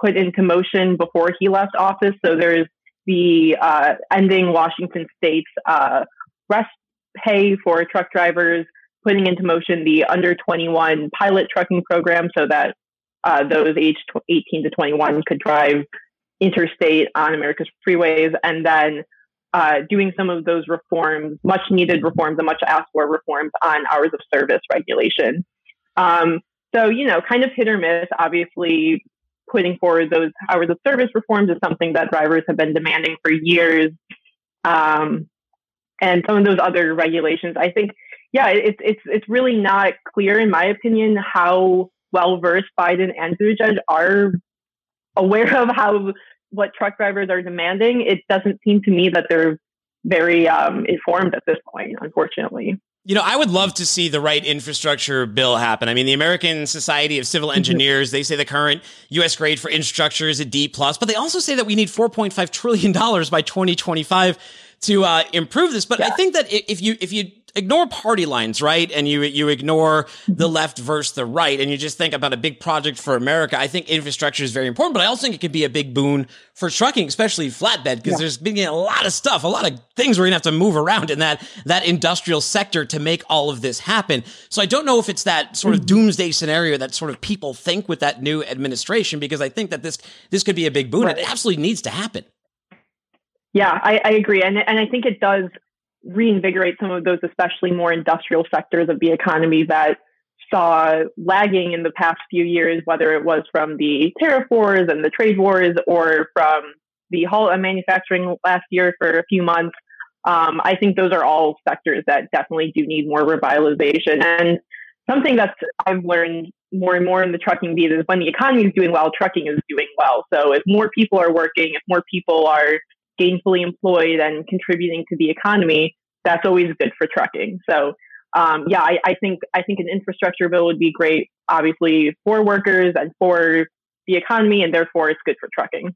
[SPEAKER 6] put into motion before he left office. So there's the uh, ending Washington State's uh, rest pay for truck drivers, putting into motion the under 21 pilot trucking program so that uh, those aged 18 to 21 could drive interstate on America's freeways, and then uh, doing some of those reforms, much needed reforms and much asked for reforms on hours of service regulation. Um, so, you know, kind of hit or miss. Obviously, putting forward those hours of service reforms is something that drivers have been demanding for years. Um, and some of those other regulations, I think, yeah, it's it's it's really not clear, in my opinion, how well versed Biden and Buttigieg are aware of how what truck drivers are demanding. It doesn't seem to me that they're very um, informed at this point, unfortunately.
[SPEAKER 2] You know, I would love to see the right infrastructure bill happen. I mean, the American Society of Civil mm-hmm. Engineers, they say the current U.S. grade for infrastructure is a D plus, but they also say that we need $4.5 trillion by 2025 to uh, improve this. But yeah. I think that if you if you ignore party lines, right? And you you ignore the mm-hmm. left versus the right, and you just think about a big project for America. I think infrastructure is very important, but I also think it could be a big boon for trucking, especially flatbed, because yeah. there's been a lot of stuff, a lot of things we're gonna have to move around in that that industrial sector to make all of this happen. So I don't know if it's that sort of mm-hmm. doomsday scenario that sort of people think with that new administration, because I think that this this could be a big boon. Right. It absolutely needs to happen.
[SPEAKER 6] Yeah, I, I agree, and and I think it does reinvigorate some of those, especially more industrial sectors of the economy that saw lagging in the past few years, whether it was from the tariff wars and the trade wars or from the halt on manufacturing last year for a few months. Um, I think those are all sectors that definitely do need more revitalization. And something that I've learned more and more in the trucking beat is when the economy is doing well, trucking is doing well. So if more people are working, if more people are gainfully employed and contributing to the economy, that's always good for trucking. So um, yeah, I, I, think I think an infrastructure bill would be great, obviously for workers and for the economy, and therefore it's good for trucking.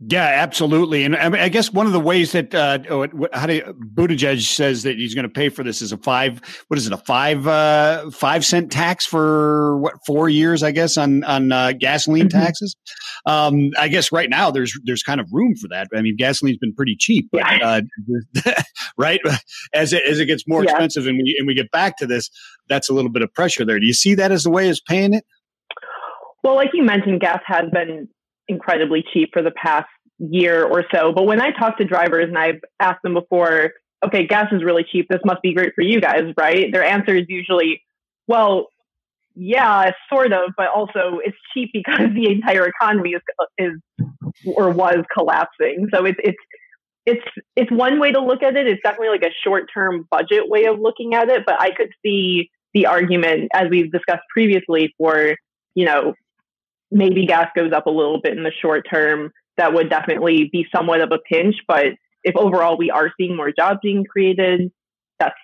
[SPEAKER 3] Yeah, absolutely. And I, mean, I, guess one of the ways that uh, oh, how do you, Buttigieg says that he's going to pay for this is a five. What is it? A five uh, five cent tax for what four years? I guess on on uh, gasoline mm-hmm. taxes. Um, I guess right now there's there's kind of room for that. I mean, gasoline's been pretty cheap, but yeah. Uh, right as it as it gets more yeah. expensive and we and we get back to this, that's a little bit of pressure there. Do you see that as the way is paying it?
[SPEAKER 6] Well, like you mentioned, gas has been incredibly cheap for the past year or so. But when I talk to drivers and I've asked them before, okay, gas is really cheap. This must be great for you guys, right? Their answer is usually, well, yeah, sort of, but also it's cheap because the entire economy is, is or was collapsing. So it's it's it's it's one way to look at it. It's definitely like a short term budget way of looking at it. But I could see the argument, as we've discussed previously, for you know maybe gas goes up a little bit in the short term, that would definitely be somewhat of a pinch. But if overall we are seeing more jobs being created, that's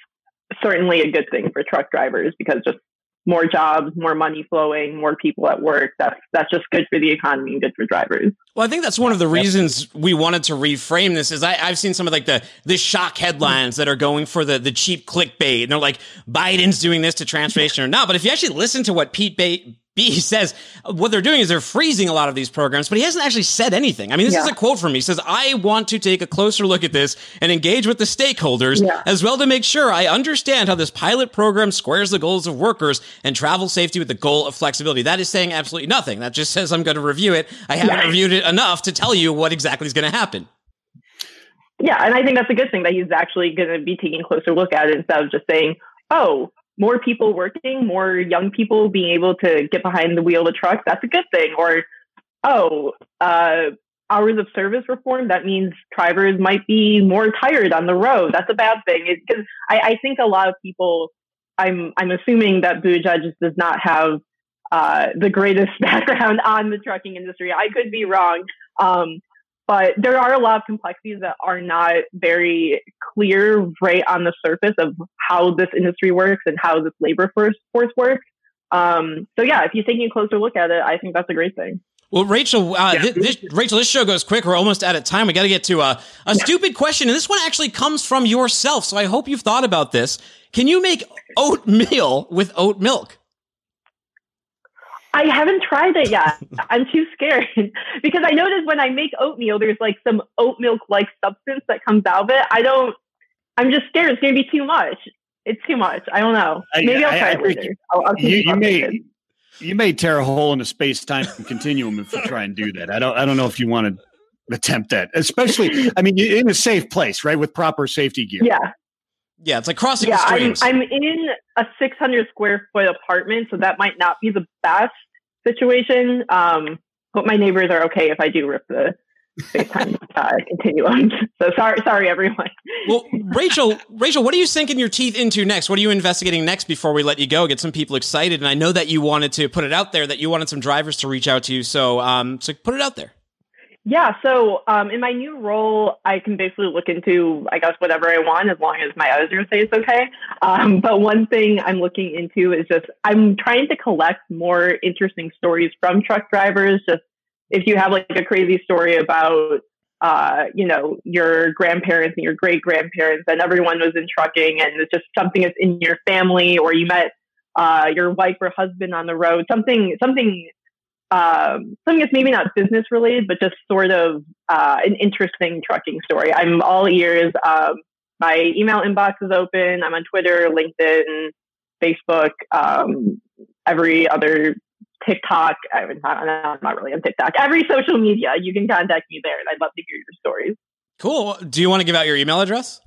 [SPEAKER 6] certainly a good thing for truck drivers because just more jobs, more money flowing, more people at work. That's that's just good for the economy and good for drivers.
[SPEAKER 2] Well, I think that's one of the reasons we wanted to reframe this. Is I, have seen some of like the the shock headlines that are going for the the cheap clickbait, and they're like Biden's doing this to transportation or not. But if you actually listen to what Pete ba- B says what they're doing is they're freezing a lot of these programs, but he hasn't actually said anything. I mean, this yeah. is a quote from me. He says, I want to take a closer look at this and engage with the stakeholders yeah. as well to make sure I understand how this pilot program squares the goals of workers and travel safety with the goal of flexibility. That is saying absolutely nothing. That just says I'm going to review it. I haven't yeah. reviewed it enough to tell you what exactly is going to happen.
[SPEAKER 6] Yeah, and I think that's a good thing that he's actually going to be taking a closer look at it instead of just saying, oh, more people working, more young people being able to get behind the wheel of a truck, that's a good thing. Or, oh, uh, hours of service reform, that means drivers might be more tired on the road. That's a bad thing. Because I, I, think a lot of people, I'm, I'm assuming that Buttigieg just does not have uh, the greatest background on the trucking industry. I could be wrong. Um, but there are a lot of complexities that are not very clear right on the surface of how this industry works and how this labor force, force works. Um, so yeah, if you're taking a closer look at it, I think that's a great thing.
[SPEAKER 2] Well, Rachael, uh, yeah. this, Rachael, this show goes quick. We're almost out of time. We got to get to uh, a yeah. stupid question, and this one actually comes from yourself. So I hope you've thought about this. Can you make oatmeal with oat milk?
[SPEAKER 6] I haven't tried it yet. I'm too scared because I noticed when I make oatmeal, there's like some oat milk like substance that comes out of it. I don't. I'm just scared. It's going to be too much. It's too much. I don't know. Maybe I, will try I, it later. I'll, I'll
[SPEAKER 3] you, you may you may tear a hole in the space time continuum if you try and do that. I don't. I don't know if you want to attempt that, especially. I mean, in a safe place, right, with proper safety gear.
[SPEAKER 6] Yeah.
[SPEAKER 2] Yeah, it's like crossing
[SPEAKER 6] yeah,
[SPEAKER 2] streams.
[SPEAKER 6] I'm, I'm in a 600 square foot apartment, so that might not be the best situation. Um, but my neighbors are okay if I do rip the FaceTime uh, continuum. So sorry, sorry everyone.
[SPEAKER 2] well, Rachael, Rachael, what are you sinking your teeth into next? What are you investigating next before we let you go? Get some people excited, and I know that you wanted to put it out there that you wanted some drivers to reach out to you. So, um, so put it out there.
[SPEAKER 6] Yeah, so um, in my new role, I can basically look into, I guess, whatever I want as long as my editors say it's okay. Um, but one thing I'm looking into is just I'm trying to collect more interesting stories from truck drivers. Just if you have like a crazy story about, uh, you know, your grandparents and your great grandparents, and everyone was in trucking, and it's just something that's in your family, or you met uh, your wife or husband on the road, something, something um, something that's maybe not business related, but just sort of uh, an interesting trucking story. I'm all ears. Um, my email inbox is open. I'm on Twitter, LinkedIn, Facebook, um, every other TikTok. I'm not, I'm not really on TikTok. Every social media, you can contact me there, and I'd love to hear your stories.
[SPEAKER 2] Cool. Do you want to give out your email address?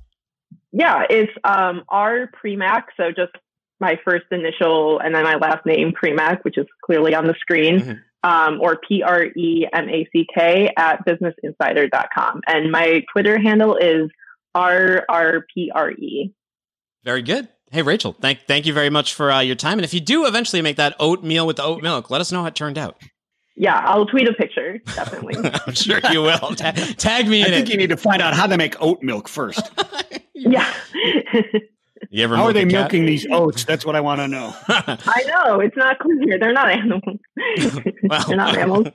[SPEAKER 6] Yeah, it's um, R Premack. So just my first initial and then my last name, Premack, which is clearly on the screen. Mm-hmm um, or P R E M A C K at businessinsider.com. And my Twitter handle is R R P R E.
[SPEAKER 2] Very good. Hey, Rachael, thank, thank you very much for uh, your time. And if you do eventually make that oatmeal with the oat milk, let us know how it turned out.
[SPEAKER 6] Yeah, I'll tweet a picture, definitely.
[SPEAKER 2] I'm sure you will. Ta- tag me
[SPEAKER 3] I think
[SPEAKER 2] it.
[SPEAKER 3] you need to find out how to make oat milk first.
[SPEAKER 6] yeah.
[SPEAKER 2] You ever
[SPEAKER 3] How are they milking these oats? That's what I want to know.
[SPEAKER 6] I know it's not clear. They're not animals. well, They're not mammals.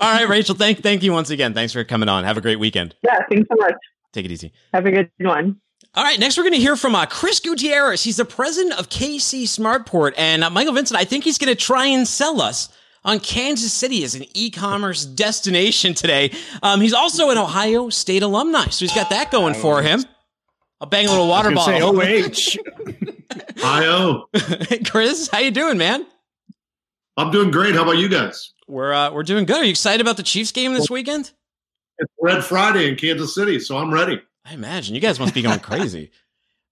[SPEAKER 2] all right, Rachael. Thank thank you once again. Thanks for coming on. Have a great weekend.
[SPEAKER 6] Yeah, thanks so much.
[SPEAKER 2] Take it easy.
[SPEAKER 6] Have a good one.
[SPEAKER 2] All right, next we're going to hear from uh, Chris Gutierrez. He's the president of KC Smartport, and uh, Michael Vincent. I think he's going to try and sell us on Kansas City as an e-commerce destination today. Um, he's also an Ohio State alumni, so he's got that going for him. I'll bang a little water bottle.
[SPEAKER 3] Say
[SPEAKER 7] OH. IO.
[SPEAKER 2] Chris, how you doing, man?
[SPEAKER 7] I'm doing great. How about you guys?
[SPEAKER 2] We're uh, we're doing good. Are you excited about the Chiefs game this weekend?
[SPEAKER 7] It's Red Friday in Kansas City, so I'm ready.
[SPEAKER 2] I imagine you guys must be going crazy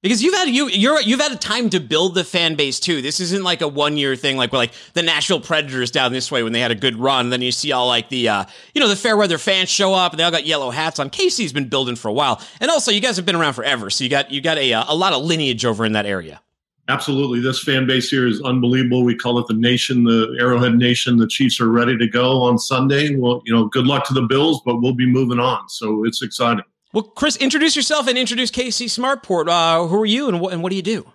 [SPEAKER 2] because you've had you you're you've had a time to build the fan base too. This isn't like a one year thing like like the Nashville Predators down this way when they had a good run. Then you see all like the uh, you know the fair weather fans show up and they all got yellow hats on. Casey's been building for a while, and also you guys have been around forever, so you got you got a uh, a lot of lineage over in that area.
[SPEAKER 7] Absolutely, this fan base here is unbelievable. We call it the Nation, the Arrowhead Nation. The Chiefs are ready to go on Sunday. Well, you know, good luck to the Bills, but we'll be moving on, so it's exciting.
[SPEAKER 2] Well, Chris, introduce yourself and introduce KC Smartport. Uh, who are you and, wh- and what do you do?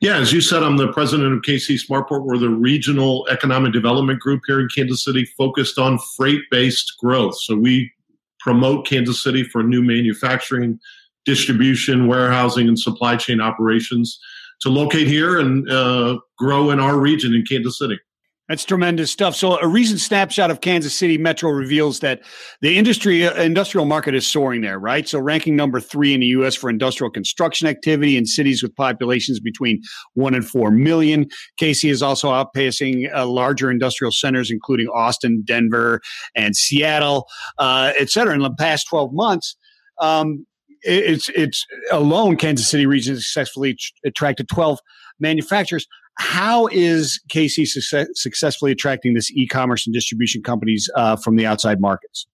[SPEAKER 7] Yeah, as you said, I'm the president of KC Smartport. We're the regional economic development group here in Kansas City focused on freight based growth. So we promote Kansas City for new manufacturing, distribution, warehousing, and supply chain operations to locate here and uh, grow in our region in Kansas City.
[SPEAKER 3] That's tremendous stuff. So, a recent snapshot of Kansas City Metro reveals that the industry uh, industrial market is soaring there, right? So, ranking number three in the U.S. for industrial construction activity in cities with populations between one and four million. KC is also outpacing uh, larger industrial centers, including Austin, Denver, and Seattle, uh, et cetera, in the past 12 months. Um, it's it's alone Kansas City region successfully attracted 12 manufacturers how is KC success, successfully attracting this e-commerce and distribution companies uh, from the outside markets?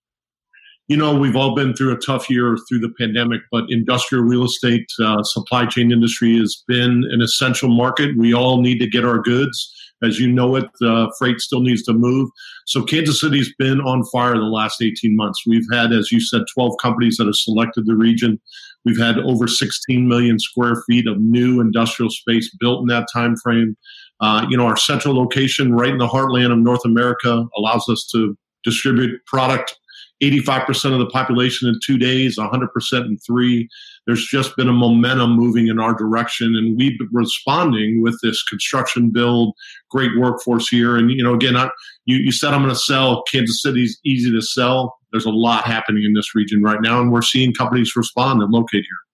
[SPEAKER 7] You know, we've all been through a tough year through the pandemic, but industrial real estate, uh, supply chain industry has been an essential market. We all need to get our goods. As you know it, uh, freight still needs to move. So Kansas City's been on fire the last 18 months. We've had, as you said, 12 companies that have selected the region. We've had over 16 million square feet of new industrial space built in that time frame. Uh, you know, our central location right in the heartland of North America allows us to distribute product 85% of the population in two days, 100% in three. There's just been a momentum moving in our direction, and we've been responding with this construction build, great workforce here. And, you know, again, I, you, you said I'm going to sell. Kansas City's easy to sell. There's a lot happening in this region right now, and we're seeing companies respond and locate here.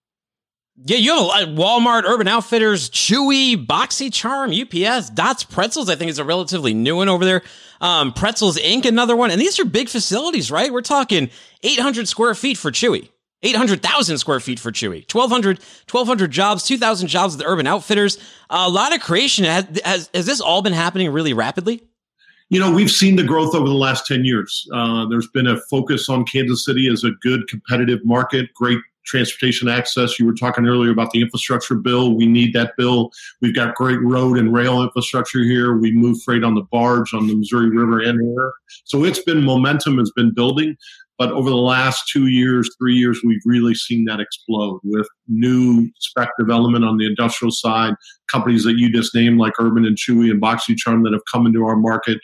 [SPEAKER 2] Yeah, you have a lot. Walmart, Urban Outfitters, Chewy, BoxyCharm, UPS, Dots Pretzels. I think is a relatively new one over there. Um, Pretzels Inc. Another one, and these are big facilities, right? We're talking 800 square feet for Chewy. 800,000 square feet for Chewy, 1,200, 1,200 jobs, 2,000 jobs at the Urban Outfitters. A lot of creation. Has, has, has this all been happening really rapidly?
[SPEAKER 7] You know, we've seen the growth over the last 10 years. Uh, there's been a focus on Kansas City as a good competitive market, great transportation access. You were talking earlier about the infrastructure bill. We need that bill. We've got great road and rail infrastructure here. We move freight on the barge on the Missouri River and air. So it's been momentum has been building. But over the last two years, three years, we've really seen that explode with new spec development on the industrial side, companies that you just named like Urban and Chewy and BoxyCharm that have come into our market.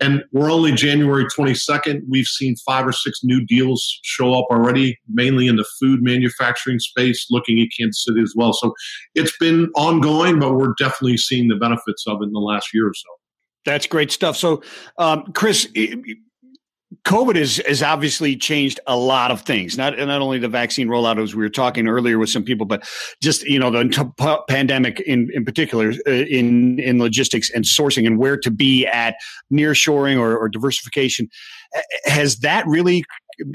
[SPEAKER 7] And we're only January 22nd. We've seen five or six new deals show up already, mainly in the food manufacturing space, looking at Kansas City as well. So it's been ongoing, but we're definitely seeing the benefits of it in the last year or so.
[SPEAKER 3] That's great stuff. So, um, Chris, COVID has, has obviously changed a lot of things. Not not only the vaccine rollout, as we were talking earlier with some people, but just you know the pandemic in in particular uh, in in logistics and sourcing and where to be at nearshoring or, or diversification. Has that really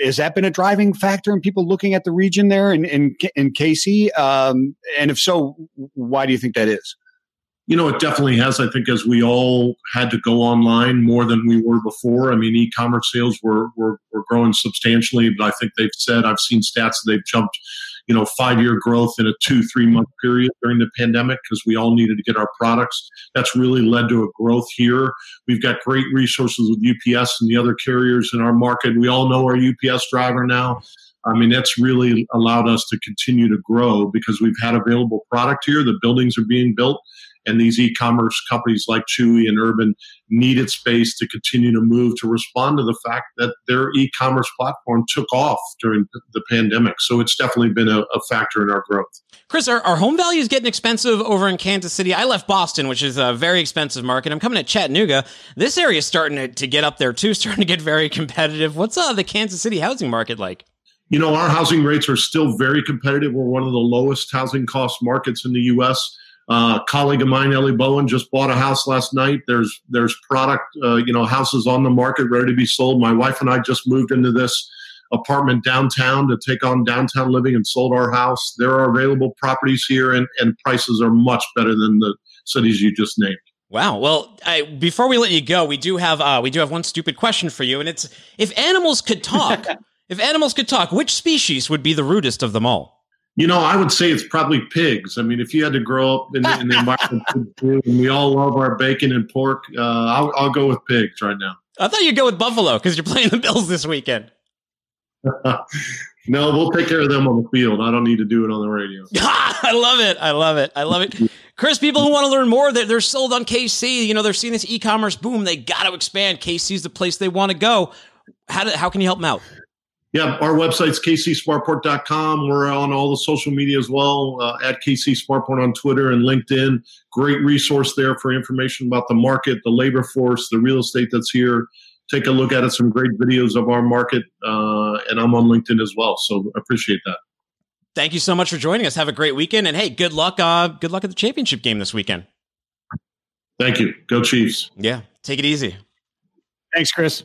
[SPEAKER 3] has that been a driving factor in people looking at the region there in in, in KC? Um, and if so, why do you think that is?
[SPEAKER 7] You know, it definitely has. I think as we all had to go online more than we were before. I mean, e-commerce sales were were, were growing substantially, but I think they've said I've seen stats that they've jumped, you know, five year growth in a two three month period during the pandemic because we all needed to get our products. That's really led to a growth here. We've got great resources with UPS and the other carriers in our market. We all know our UPS driver now. I mean, that's really allowed us to continue to grow because we've had available product here. The buildings are being built and these e-commerce companies like Chewy and Urban needed space to continue to move to respond to the fact that their e-commerce platform took off during the pandemic. So it's definitely been a, a factor in our growth.
[SPEAKER 2] Chris, are, are home values getting expensive over in Kansas City? I left Boston, which is a very expensive market. I'm coming to Chattanooga. This area is starting to, to get up there too, starting to get very competitive. What's uh, the Kansas City housing market like?
[SPEAKER 7] You know, our housing rates are still very competitive. We're one of the lowest housing cost markets in the U.S. Uh, a colleague of mine, Ellie Bowen, just bought a house last night. There's there's product, uh, you know, houses on the market ready to be sold. My wife and I just moved into this apartment downtown to take on downtown living and sold our house. There are available properties here, and, and prices are much better than the cities you just named.
[SPEAKER 2] Wow. Well, I, before we let you go, we do have uh, we do have one stupid question for you, and it's if animals could talk, if animals could talk, which species would be the rudest of them all?
[SPEAKER 7] You know, I would say it's probably pigs. I mean, if you had to grow up in, in the environment, and we all love our bacon and pork, uh, I'll, I'll, go with pigs right now.
[SPEAKER 2] I thought you'd go with buffalo because you're playing the Bills this weekend.
[SPEAKER 7] no, we'll take care of them on the field. I don't need to do it on the radio.
[SPEAKER 2] I love it. I love it. I love it. Chris, people who want to learn more, they're, they're sold on KC. You know, they're seeing this e-commerce boom. They got to expand. KC's the place they want to go. How, do, how can you help them out?
[SPEAKER 7] Yeah, our website's kcsmartport.com. We're on all the social media as well, uh, at KC Smartport on Twitter and LinkedIn. Great resource there for information about the market, the labor force, the real estate that's here. Take a look at it. Some great videos of our market, uh, and I'm on LinkedIn as well. So appreciate that.
[SPEAKER 2] Thank you so much for joining us. Have a great weekend, and hey, good luck. Uh, good luck at the championship game this weekend.
[SPEAKER 7] Thank you. Go Chiefs.
[SPEAKER 2] Yeah, take it easy.
[SPEAKER 3] Thanks, Chris.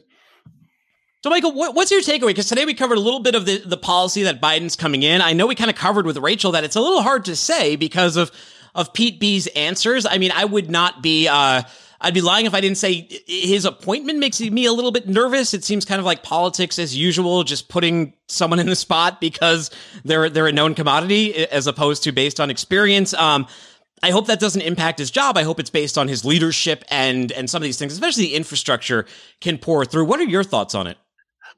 [SPEAKER 2] So, Michael, what, what's your takeaway? Because today we covered a little bit of the, the policy that Biden's coming in. I know we kind of covered with Rachael that it's a little hard to say because of of Pete B's answers. I mean, I would not be. Uh, I'd be lying if I didn't say his appointment makes me a little bit nervous. It seems kind of like politics as usual, just putting someone in the spot because they're they're a known commodity as opposed to based on experience. Um, I hope that doesn't impact his job. I hope it's based on his leadership and and some of these things, especially the infrastructure, can pour through. What are your thoughts on it?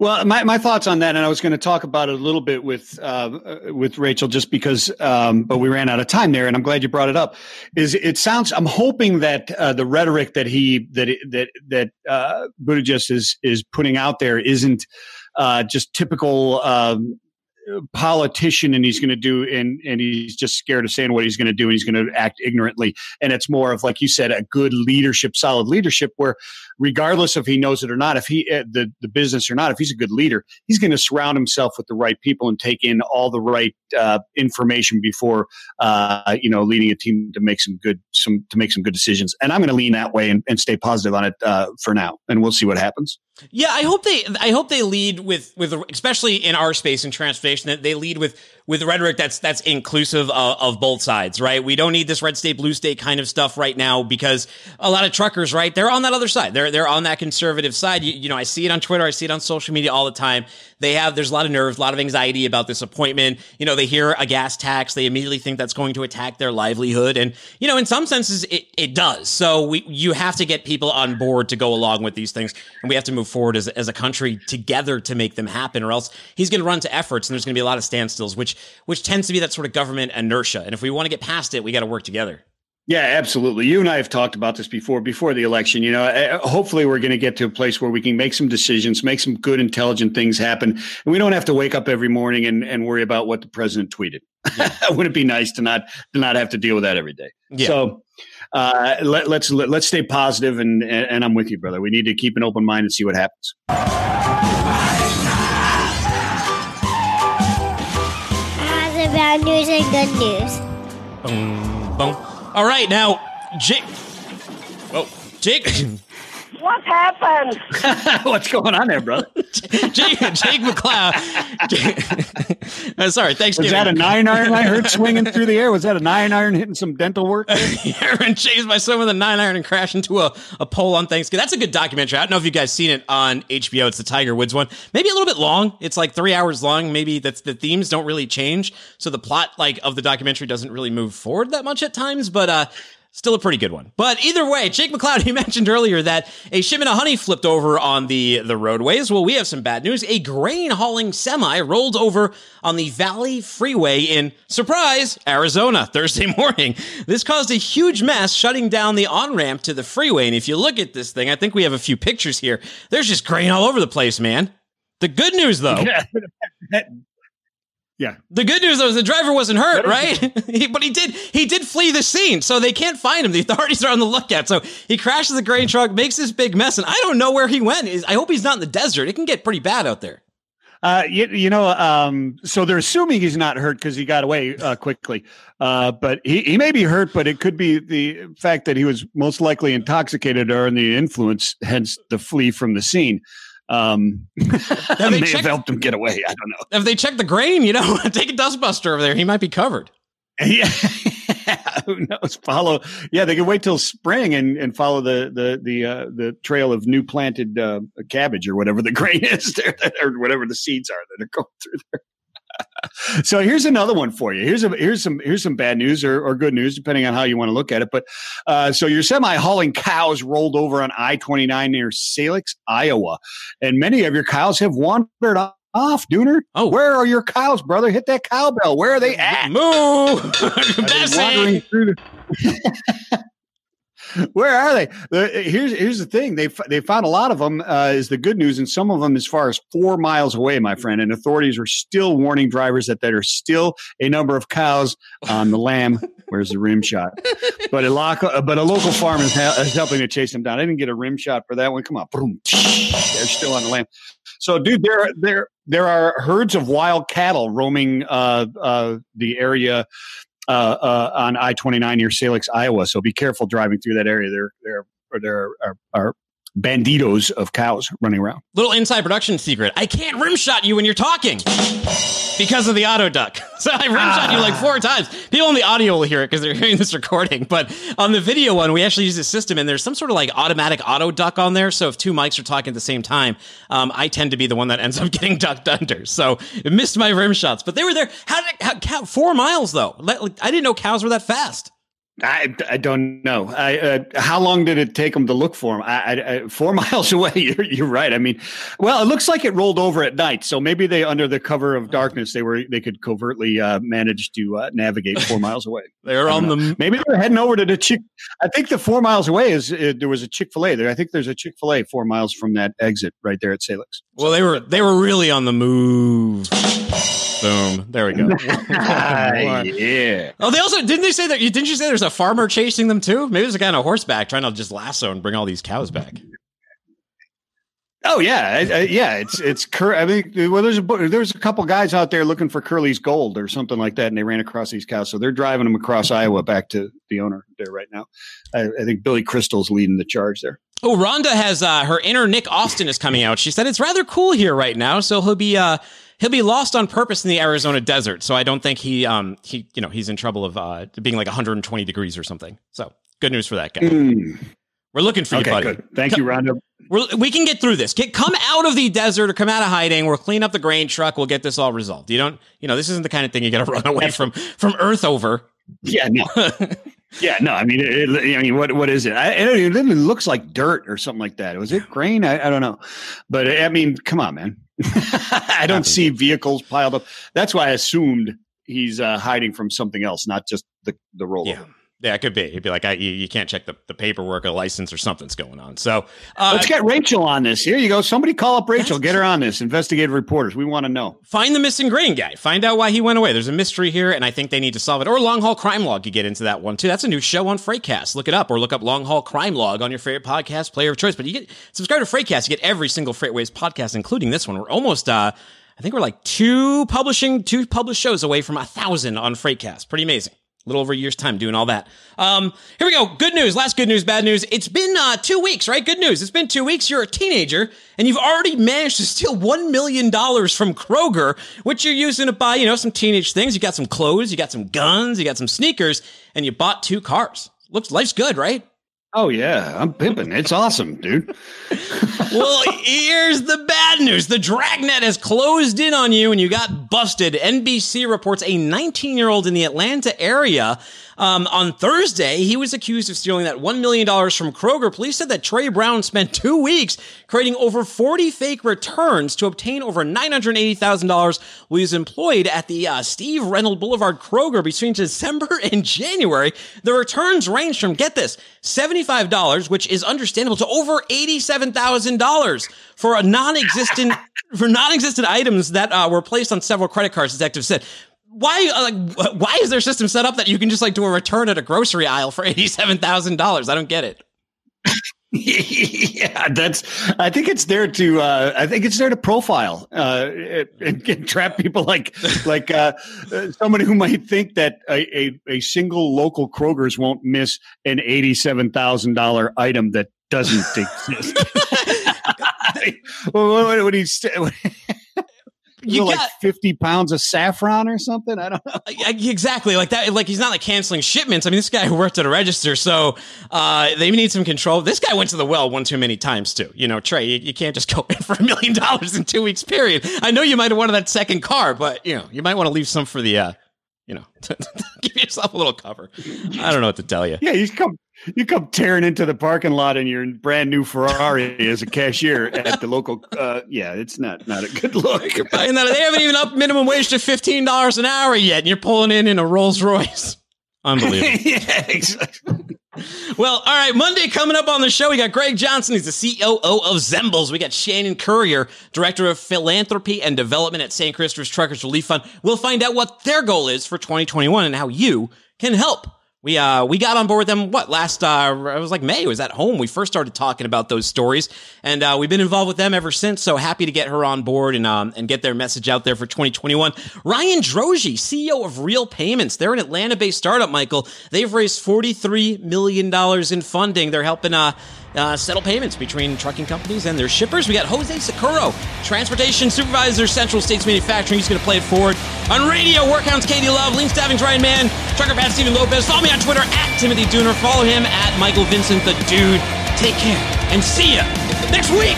[SPEAKER 3] Well, my, my thoughts on that, and I was going to talk about it a little bit with uh, with Rachael, just because, um, but we ran out of time there, and I'm glad you brought it up. Is it sounds? I'm hoping that uh, the rhetoric that he that that that uh, Buttigieg is is putting out there isn't uh, just typical. Um, politician and he's going to do and and he's just scared of saying what he's going to do and he's going to act ignorantly and it's more of like you said a good leadership solid leadership where regardless if he knows it or not if he uh, the the business or not if he's a good leader he's going to surround himself with the right people and take in all the right uh, information before uh, you know leading a team to make some good some to make some good decisions and i'm going to lean that way and, and stay positive on it uh, for now and we'll see what happens
[SPEAKER 2] yeah, I hope they I hope they lead with with especially in our space and transportation that they lead with with rhetoric that's that's inclusive of, of, both sides, right? We don't need this red state blue state kind of stuff right now because a lot of truckers, right? They're on that other side. They're they're on that conservative side. You, you know, I see it on Twitter, I see it on social media all the time. They have there's a lot of nerves, a lot of anxiety about this appointment. You know, they hear a gas tax, they immediately think that's going to attack their livelihood, and you know, in some senses, it it does. So we you have to get people on board to go along with these things, and we have to move forward as as a country together to make them happen, or else he's going to run to efforts, and there's going to be a lot of standstills, which which tends to be that sort of government inertia. And if we want to get past it, we got to work together.
[SPEAKER 3] Yeah, absolutely. You and I have talked about this before, before the election. You know, eh, hopefully we're going to get to a place where we can make some decisions, make some good, intelligent things happen. And we don't have to wake up every morning and, and worry about what the president tweeted. Yeah. Wouldn't it be nice to not, to not have to deal with that every day? Yeah. So, uh, let, let's, let, us let us stay positive and, and I'm with you, brother. We need to keep an open mind and see what happens.
[SPEAKER 8] bad news and good news.
[SPEAKER 2] Boom, boom. All right, now, Jake. Oh, Jake.
[SPEAKER 9] What happened?
[SPEAKER 3] What's going on there, brother?
[SPEAKER 2] Jake, Jake McLeod. uh, sorry, thanks.
[SPEAKER 3] Was that a nine iron I heard swinging through the air? Was that a nine iron hitting some dental work?
[SPEAKER 2] Aaron chased by son with a nine iron and crashed into a, a pole on Thanksgiving. That's a good documentary. I don't know if you guys seen it on HBO. It's the Tiger Woods one. Maybe a little bit long. It's like three hours long. Maybe that's the themes don't really change, so the plot like of the documentary doesn't really move forward that much at times. But uh, Still a pretty good one. But either way, Jake McLeod, you mentioned earlier that a shipment of honey flipped over on the, the roadways. Well, we have some bad news. A grain hauling semi rolled over on the Valley Freeway in, surprise, Arizona Thursday morning. This caused a huge mess, shutting down the on ramp to the freeway. And if you look at this thing, I think we have a few pictures here. There's just grain all over the place, man. The good news, though. The good news though is the driver wasn't hurt, right? he, but he did he did flee the scene, so they can't find him. The authorities are on the lookout. So he crashes the grain truck, makes this big mess, and I don't know where he went. I hope he's not in the desert. It can get pretty bad out there.
[SPEAKER 3] Uh, you, you know, um, so they're assuming he's not hurt because he got away uh, quickly. Uh, but he, he may be hurt, but it could be the fact that he was most likely intoxicated or in the influence, hence the flee from the scene um, that may checked, have helped him get away. I don't know.
[SPEAKER 2] If they check the grain, you know, take a dustbuster over there. He might be covered.
[SPEAKER 3] Yeah. Who knows? Follow. Yeah, they can wait till spring and, and follow the the the uh, the trail of new planted uh, cabbage or whatever the grain is there, or whatever the seeds are that are going through there so here's another one for you. Here's a here's some here's some bad news or, or good news, depending on how you want to look at it. But uh, so your semi hauling cows rolled over on I twenty nine near Salix, Iowa, and many of your cows have wandered off, Dooner. Oh, where are your cows, brother? Hit that cowbell. Where are they at?
[SPEAKER 2] Moo!
[SPEAKER 3] wandering through the Where are they? here's here's the thing. They they found a lot of them. Uh, is the good news, and some of them as far as four miles away, my friend. And authorities are still warning drivers that there are still a number of cows on the lamb. Where's the rim shot? But a local, but a local farm is, ha- is helping to chase them down. I didn't get a rim shot for that one. Come on, boom! They're still on the lamb. So, dude, there there there are herds of wild cattle roaming uh, uh, the area uh, uh, on I twenty nine near Salix, Iowa. So be careful driving through that area. There, there, or there are, are banditos of cows running around.
[SPEAKER 2] Little inside production secret: I can't rimshot you when you're talking because of the auto duck. So I rim shot you like four times. People on the audio will hear it because they're hearing this recording, but on the video one, we actually use a system, and there's some sort of like automatic auto duck on there. So if two mics are talking at the same time, um, I tend to be the one that ends up getting ducked under. So it missed my rim shots, but they were there. How did it, how, four miles though? I didn't know cows were that fast.
[SPEAKER 3] I, I don't know. I, uh, how long did it take them to look for him? I, I, four miles away. You're, you're right. I mean, well, it looks like it rolled over at night, so maybe they, under the cover of darkness, they were they could covertly uh, manage to uh, navigate four miles away.
[SPEAKER 2] They're on
[SPEAKER 3] know.
[SPEAKER 2] the
[SPEAKER 3] maybe they're heading over to the chick. I think the four miles away is uh, there was a Chick Fil A there. I think there's a Chick Fil A four miles from that exit right there at Salix.
[SPEAKER 2] well, they were they were really on the move. Boom. There we go.
[SPEAKER 3] yeah.
[SPEAKER 2] Oh, they also didn't they say that? Didn't you say there's a farmer chasing them too? Maybe there's a guy on a horseback trying to just lasso and bring all these cows back.
[SPEAKER 3] Oh yeah, I, I, yeah. It's it's. Cur- I mean, well, there's a there's a couple guys out there looking for Curly's gold or something like that, and they ran across these cows. So they're driving them across Iowa back to the owner there right now. I, I think Billy Crystal's leading the charge there.
[SPEAKER 2] Oh, Rhonda has uh, her inner Nick Austin is coming out. She said it's rather cool here right now, so he'll be uh, he'll be lost on purpose in the Arizona desert. So I don't think he um he you know he's in trouble of uh being like 120 degrees or something. So good news for that guy.
[SPEAKER 3] Mm.
[SPEAKER 2] We're looking for
[SPEAKER 3] Okay,
[SPEAKER 2] you, buddy.
[SPEAKER 3] good. Thank you, Rhonda.
[SPEAKER 2] We're, we can get through this. Get, come out of the desert or come out of hiding. We'll clean up the grain truck. We'll get this all resolved. You don't, you know, this isn't the kind of thing you got to run away from from Earth over.
[SPEAKER 3] Yeah, no. yeah, no. I mean, it, it- I mean, what what is it? I, it, it looks like dirt or something like that. Was it grain? I, I don't know, but I mean, come on, man. I don't see vehicles piled up. That's why I assumed he's uh, hiding from something else, not just the the rollover.
[SPEAKER 2] Yeah. Yeah, it could be. He'd be like, I, you, you can't check the, the paperwork or license or something's going on. So uh,
[SPEAKER 3] Let's get Rachael on this. Here you go. Somebody call up Rachael. Get her on this. Investigative reporters. We want to know.
[SPEAKER 2] find the missing grain guy. Find out why he went away. There's a mystery here, and I think they need to solve it. Or Long Haul Crime Log. You get into that one too. That's a new show on Freightcast. Look it up, or look up Long Haul Crime Log on your favorite podcast player of choice. But you get subscribe to Freightcast. You get every single FreightWaves podcast, including this one. We're almost. uh I think we're like two publishing, two published shows away from a thousand on Freightcast. Pretty amazing. Little over a year's time doing all that. Um, here we go. Good news. Last good news, bad news. It's been uh, two weeks, right? Good news. It's been two weeks. You're a teenager and you've already managed to steal $1 million from Kroger, which you're using to buy, you know, some teenage things. You got some clothes, you got some guns, you got some sneakers, and you bought two cars. Looks, life's good, right?
[SPEAKER 3] Oh yeah, I'm pimping. It's awesome, dude.
[SPEAKER 2] well, here's the bad news. The dragnet has closed in on you and you got busted. NBC reports a 19 year old in the Atlanta area. Um, on Thursday, he was accused of stealing that $1 million from Kroger. Police said that Trey Brown spent two weeks creating over 40 fake returns to obtain over $980,000 while he was employed at the uh, Steve Reynolds Boulevard Kroger between December and January. The returns range from, get this, $75, which is understandable, to over $87,000 for a non-existent, for non-existent items that uh, were placed on several credit cards, detectives said. Why, uh, like, why is their system set up that you can just like do a return at a grocery aisle for eighty-seven thousand dollars? I don't get it.
[SPEAKER 3] yeah, that's. I think it's there to. Uh, I think it's there to profile uh, and, and trap people like like uh, uh, somebody who might think that a, a, a single local Kroger's won't miss an eighty-seven thousand dollar item that doesn't exist. what, what, what, what,
[SPEAKER 2] You
[SPEAKER 3] like
[SPEAKER 2] got-
[SPEAKER 3] 50 pounds of saffron or something? I don't know.
[SPEAKER 2] Exactly like that. Like he's not like canceling shipments. I mean, this guy worked at a register, so uh, they need some control. This guy went to the well one too many times too. You know, Trey, you, you can't just go in for a million dollars in two weeks. Period. I know you might have wanted that second car, but you know, you might want to leave some for the, uh, you know, give yourself a little cover. I don't know what to tell you.
[SPEAKER 3] Yeah, you come you come tearing into the parking lot in your brand new Ferrari as a cashier at the local. Uh, yeah, it's not not a good look.
[SPEAKER 2] Then they haven't even up minimum wage to fifteen dollars an hour yet, and you're pulling in in a Rolls Royce. Unbelievable.
[SPEAKER 3] yeah, exactly.
[SPEAKER 2] Well, all right. Monday coming up on the show, we got Greg Johnson. He's the COO of Zembles. We got Shannon Courier, Director of Philanthropy and Development at St. Christopher's Truckers Relief Fund. We'll find out what their goal is for 2021 and how you can help. We uh we got on board with them what last uh it was like May was at home we first started talking about those stories. And uh, we've been involved with them ever since so happy to get her on board and um and get their message out there for 2021 Ryan Droege CEO of Relay Payments. They're an Atlanta based startup Michael. They've raised 43 million dollars in funding. They're helping uh uh, settle payments between trucking companies and their shippers. We got Jose Socorro, Transportation Supervisor, Central States Manufacturing. He's going to play it forward on radio. WorkHound's Katie Love, Lean Staffing's Ryan Mann, Trucker Pat Steven Lopez. Follow me on Twitter at Timothy Dooner. Follow him at Michael Vincent the Dude. Take care and see ya next week.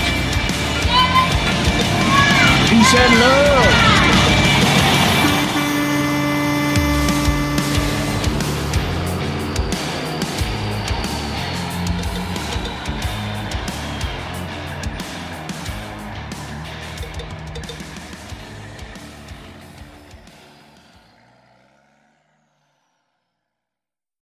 [SPEAKER 3] Peace and love.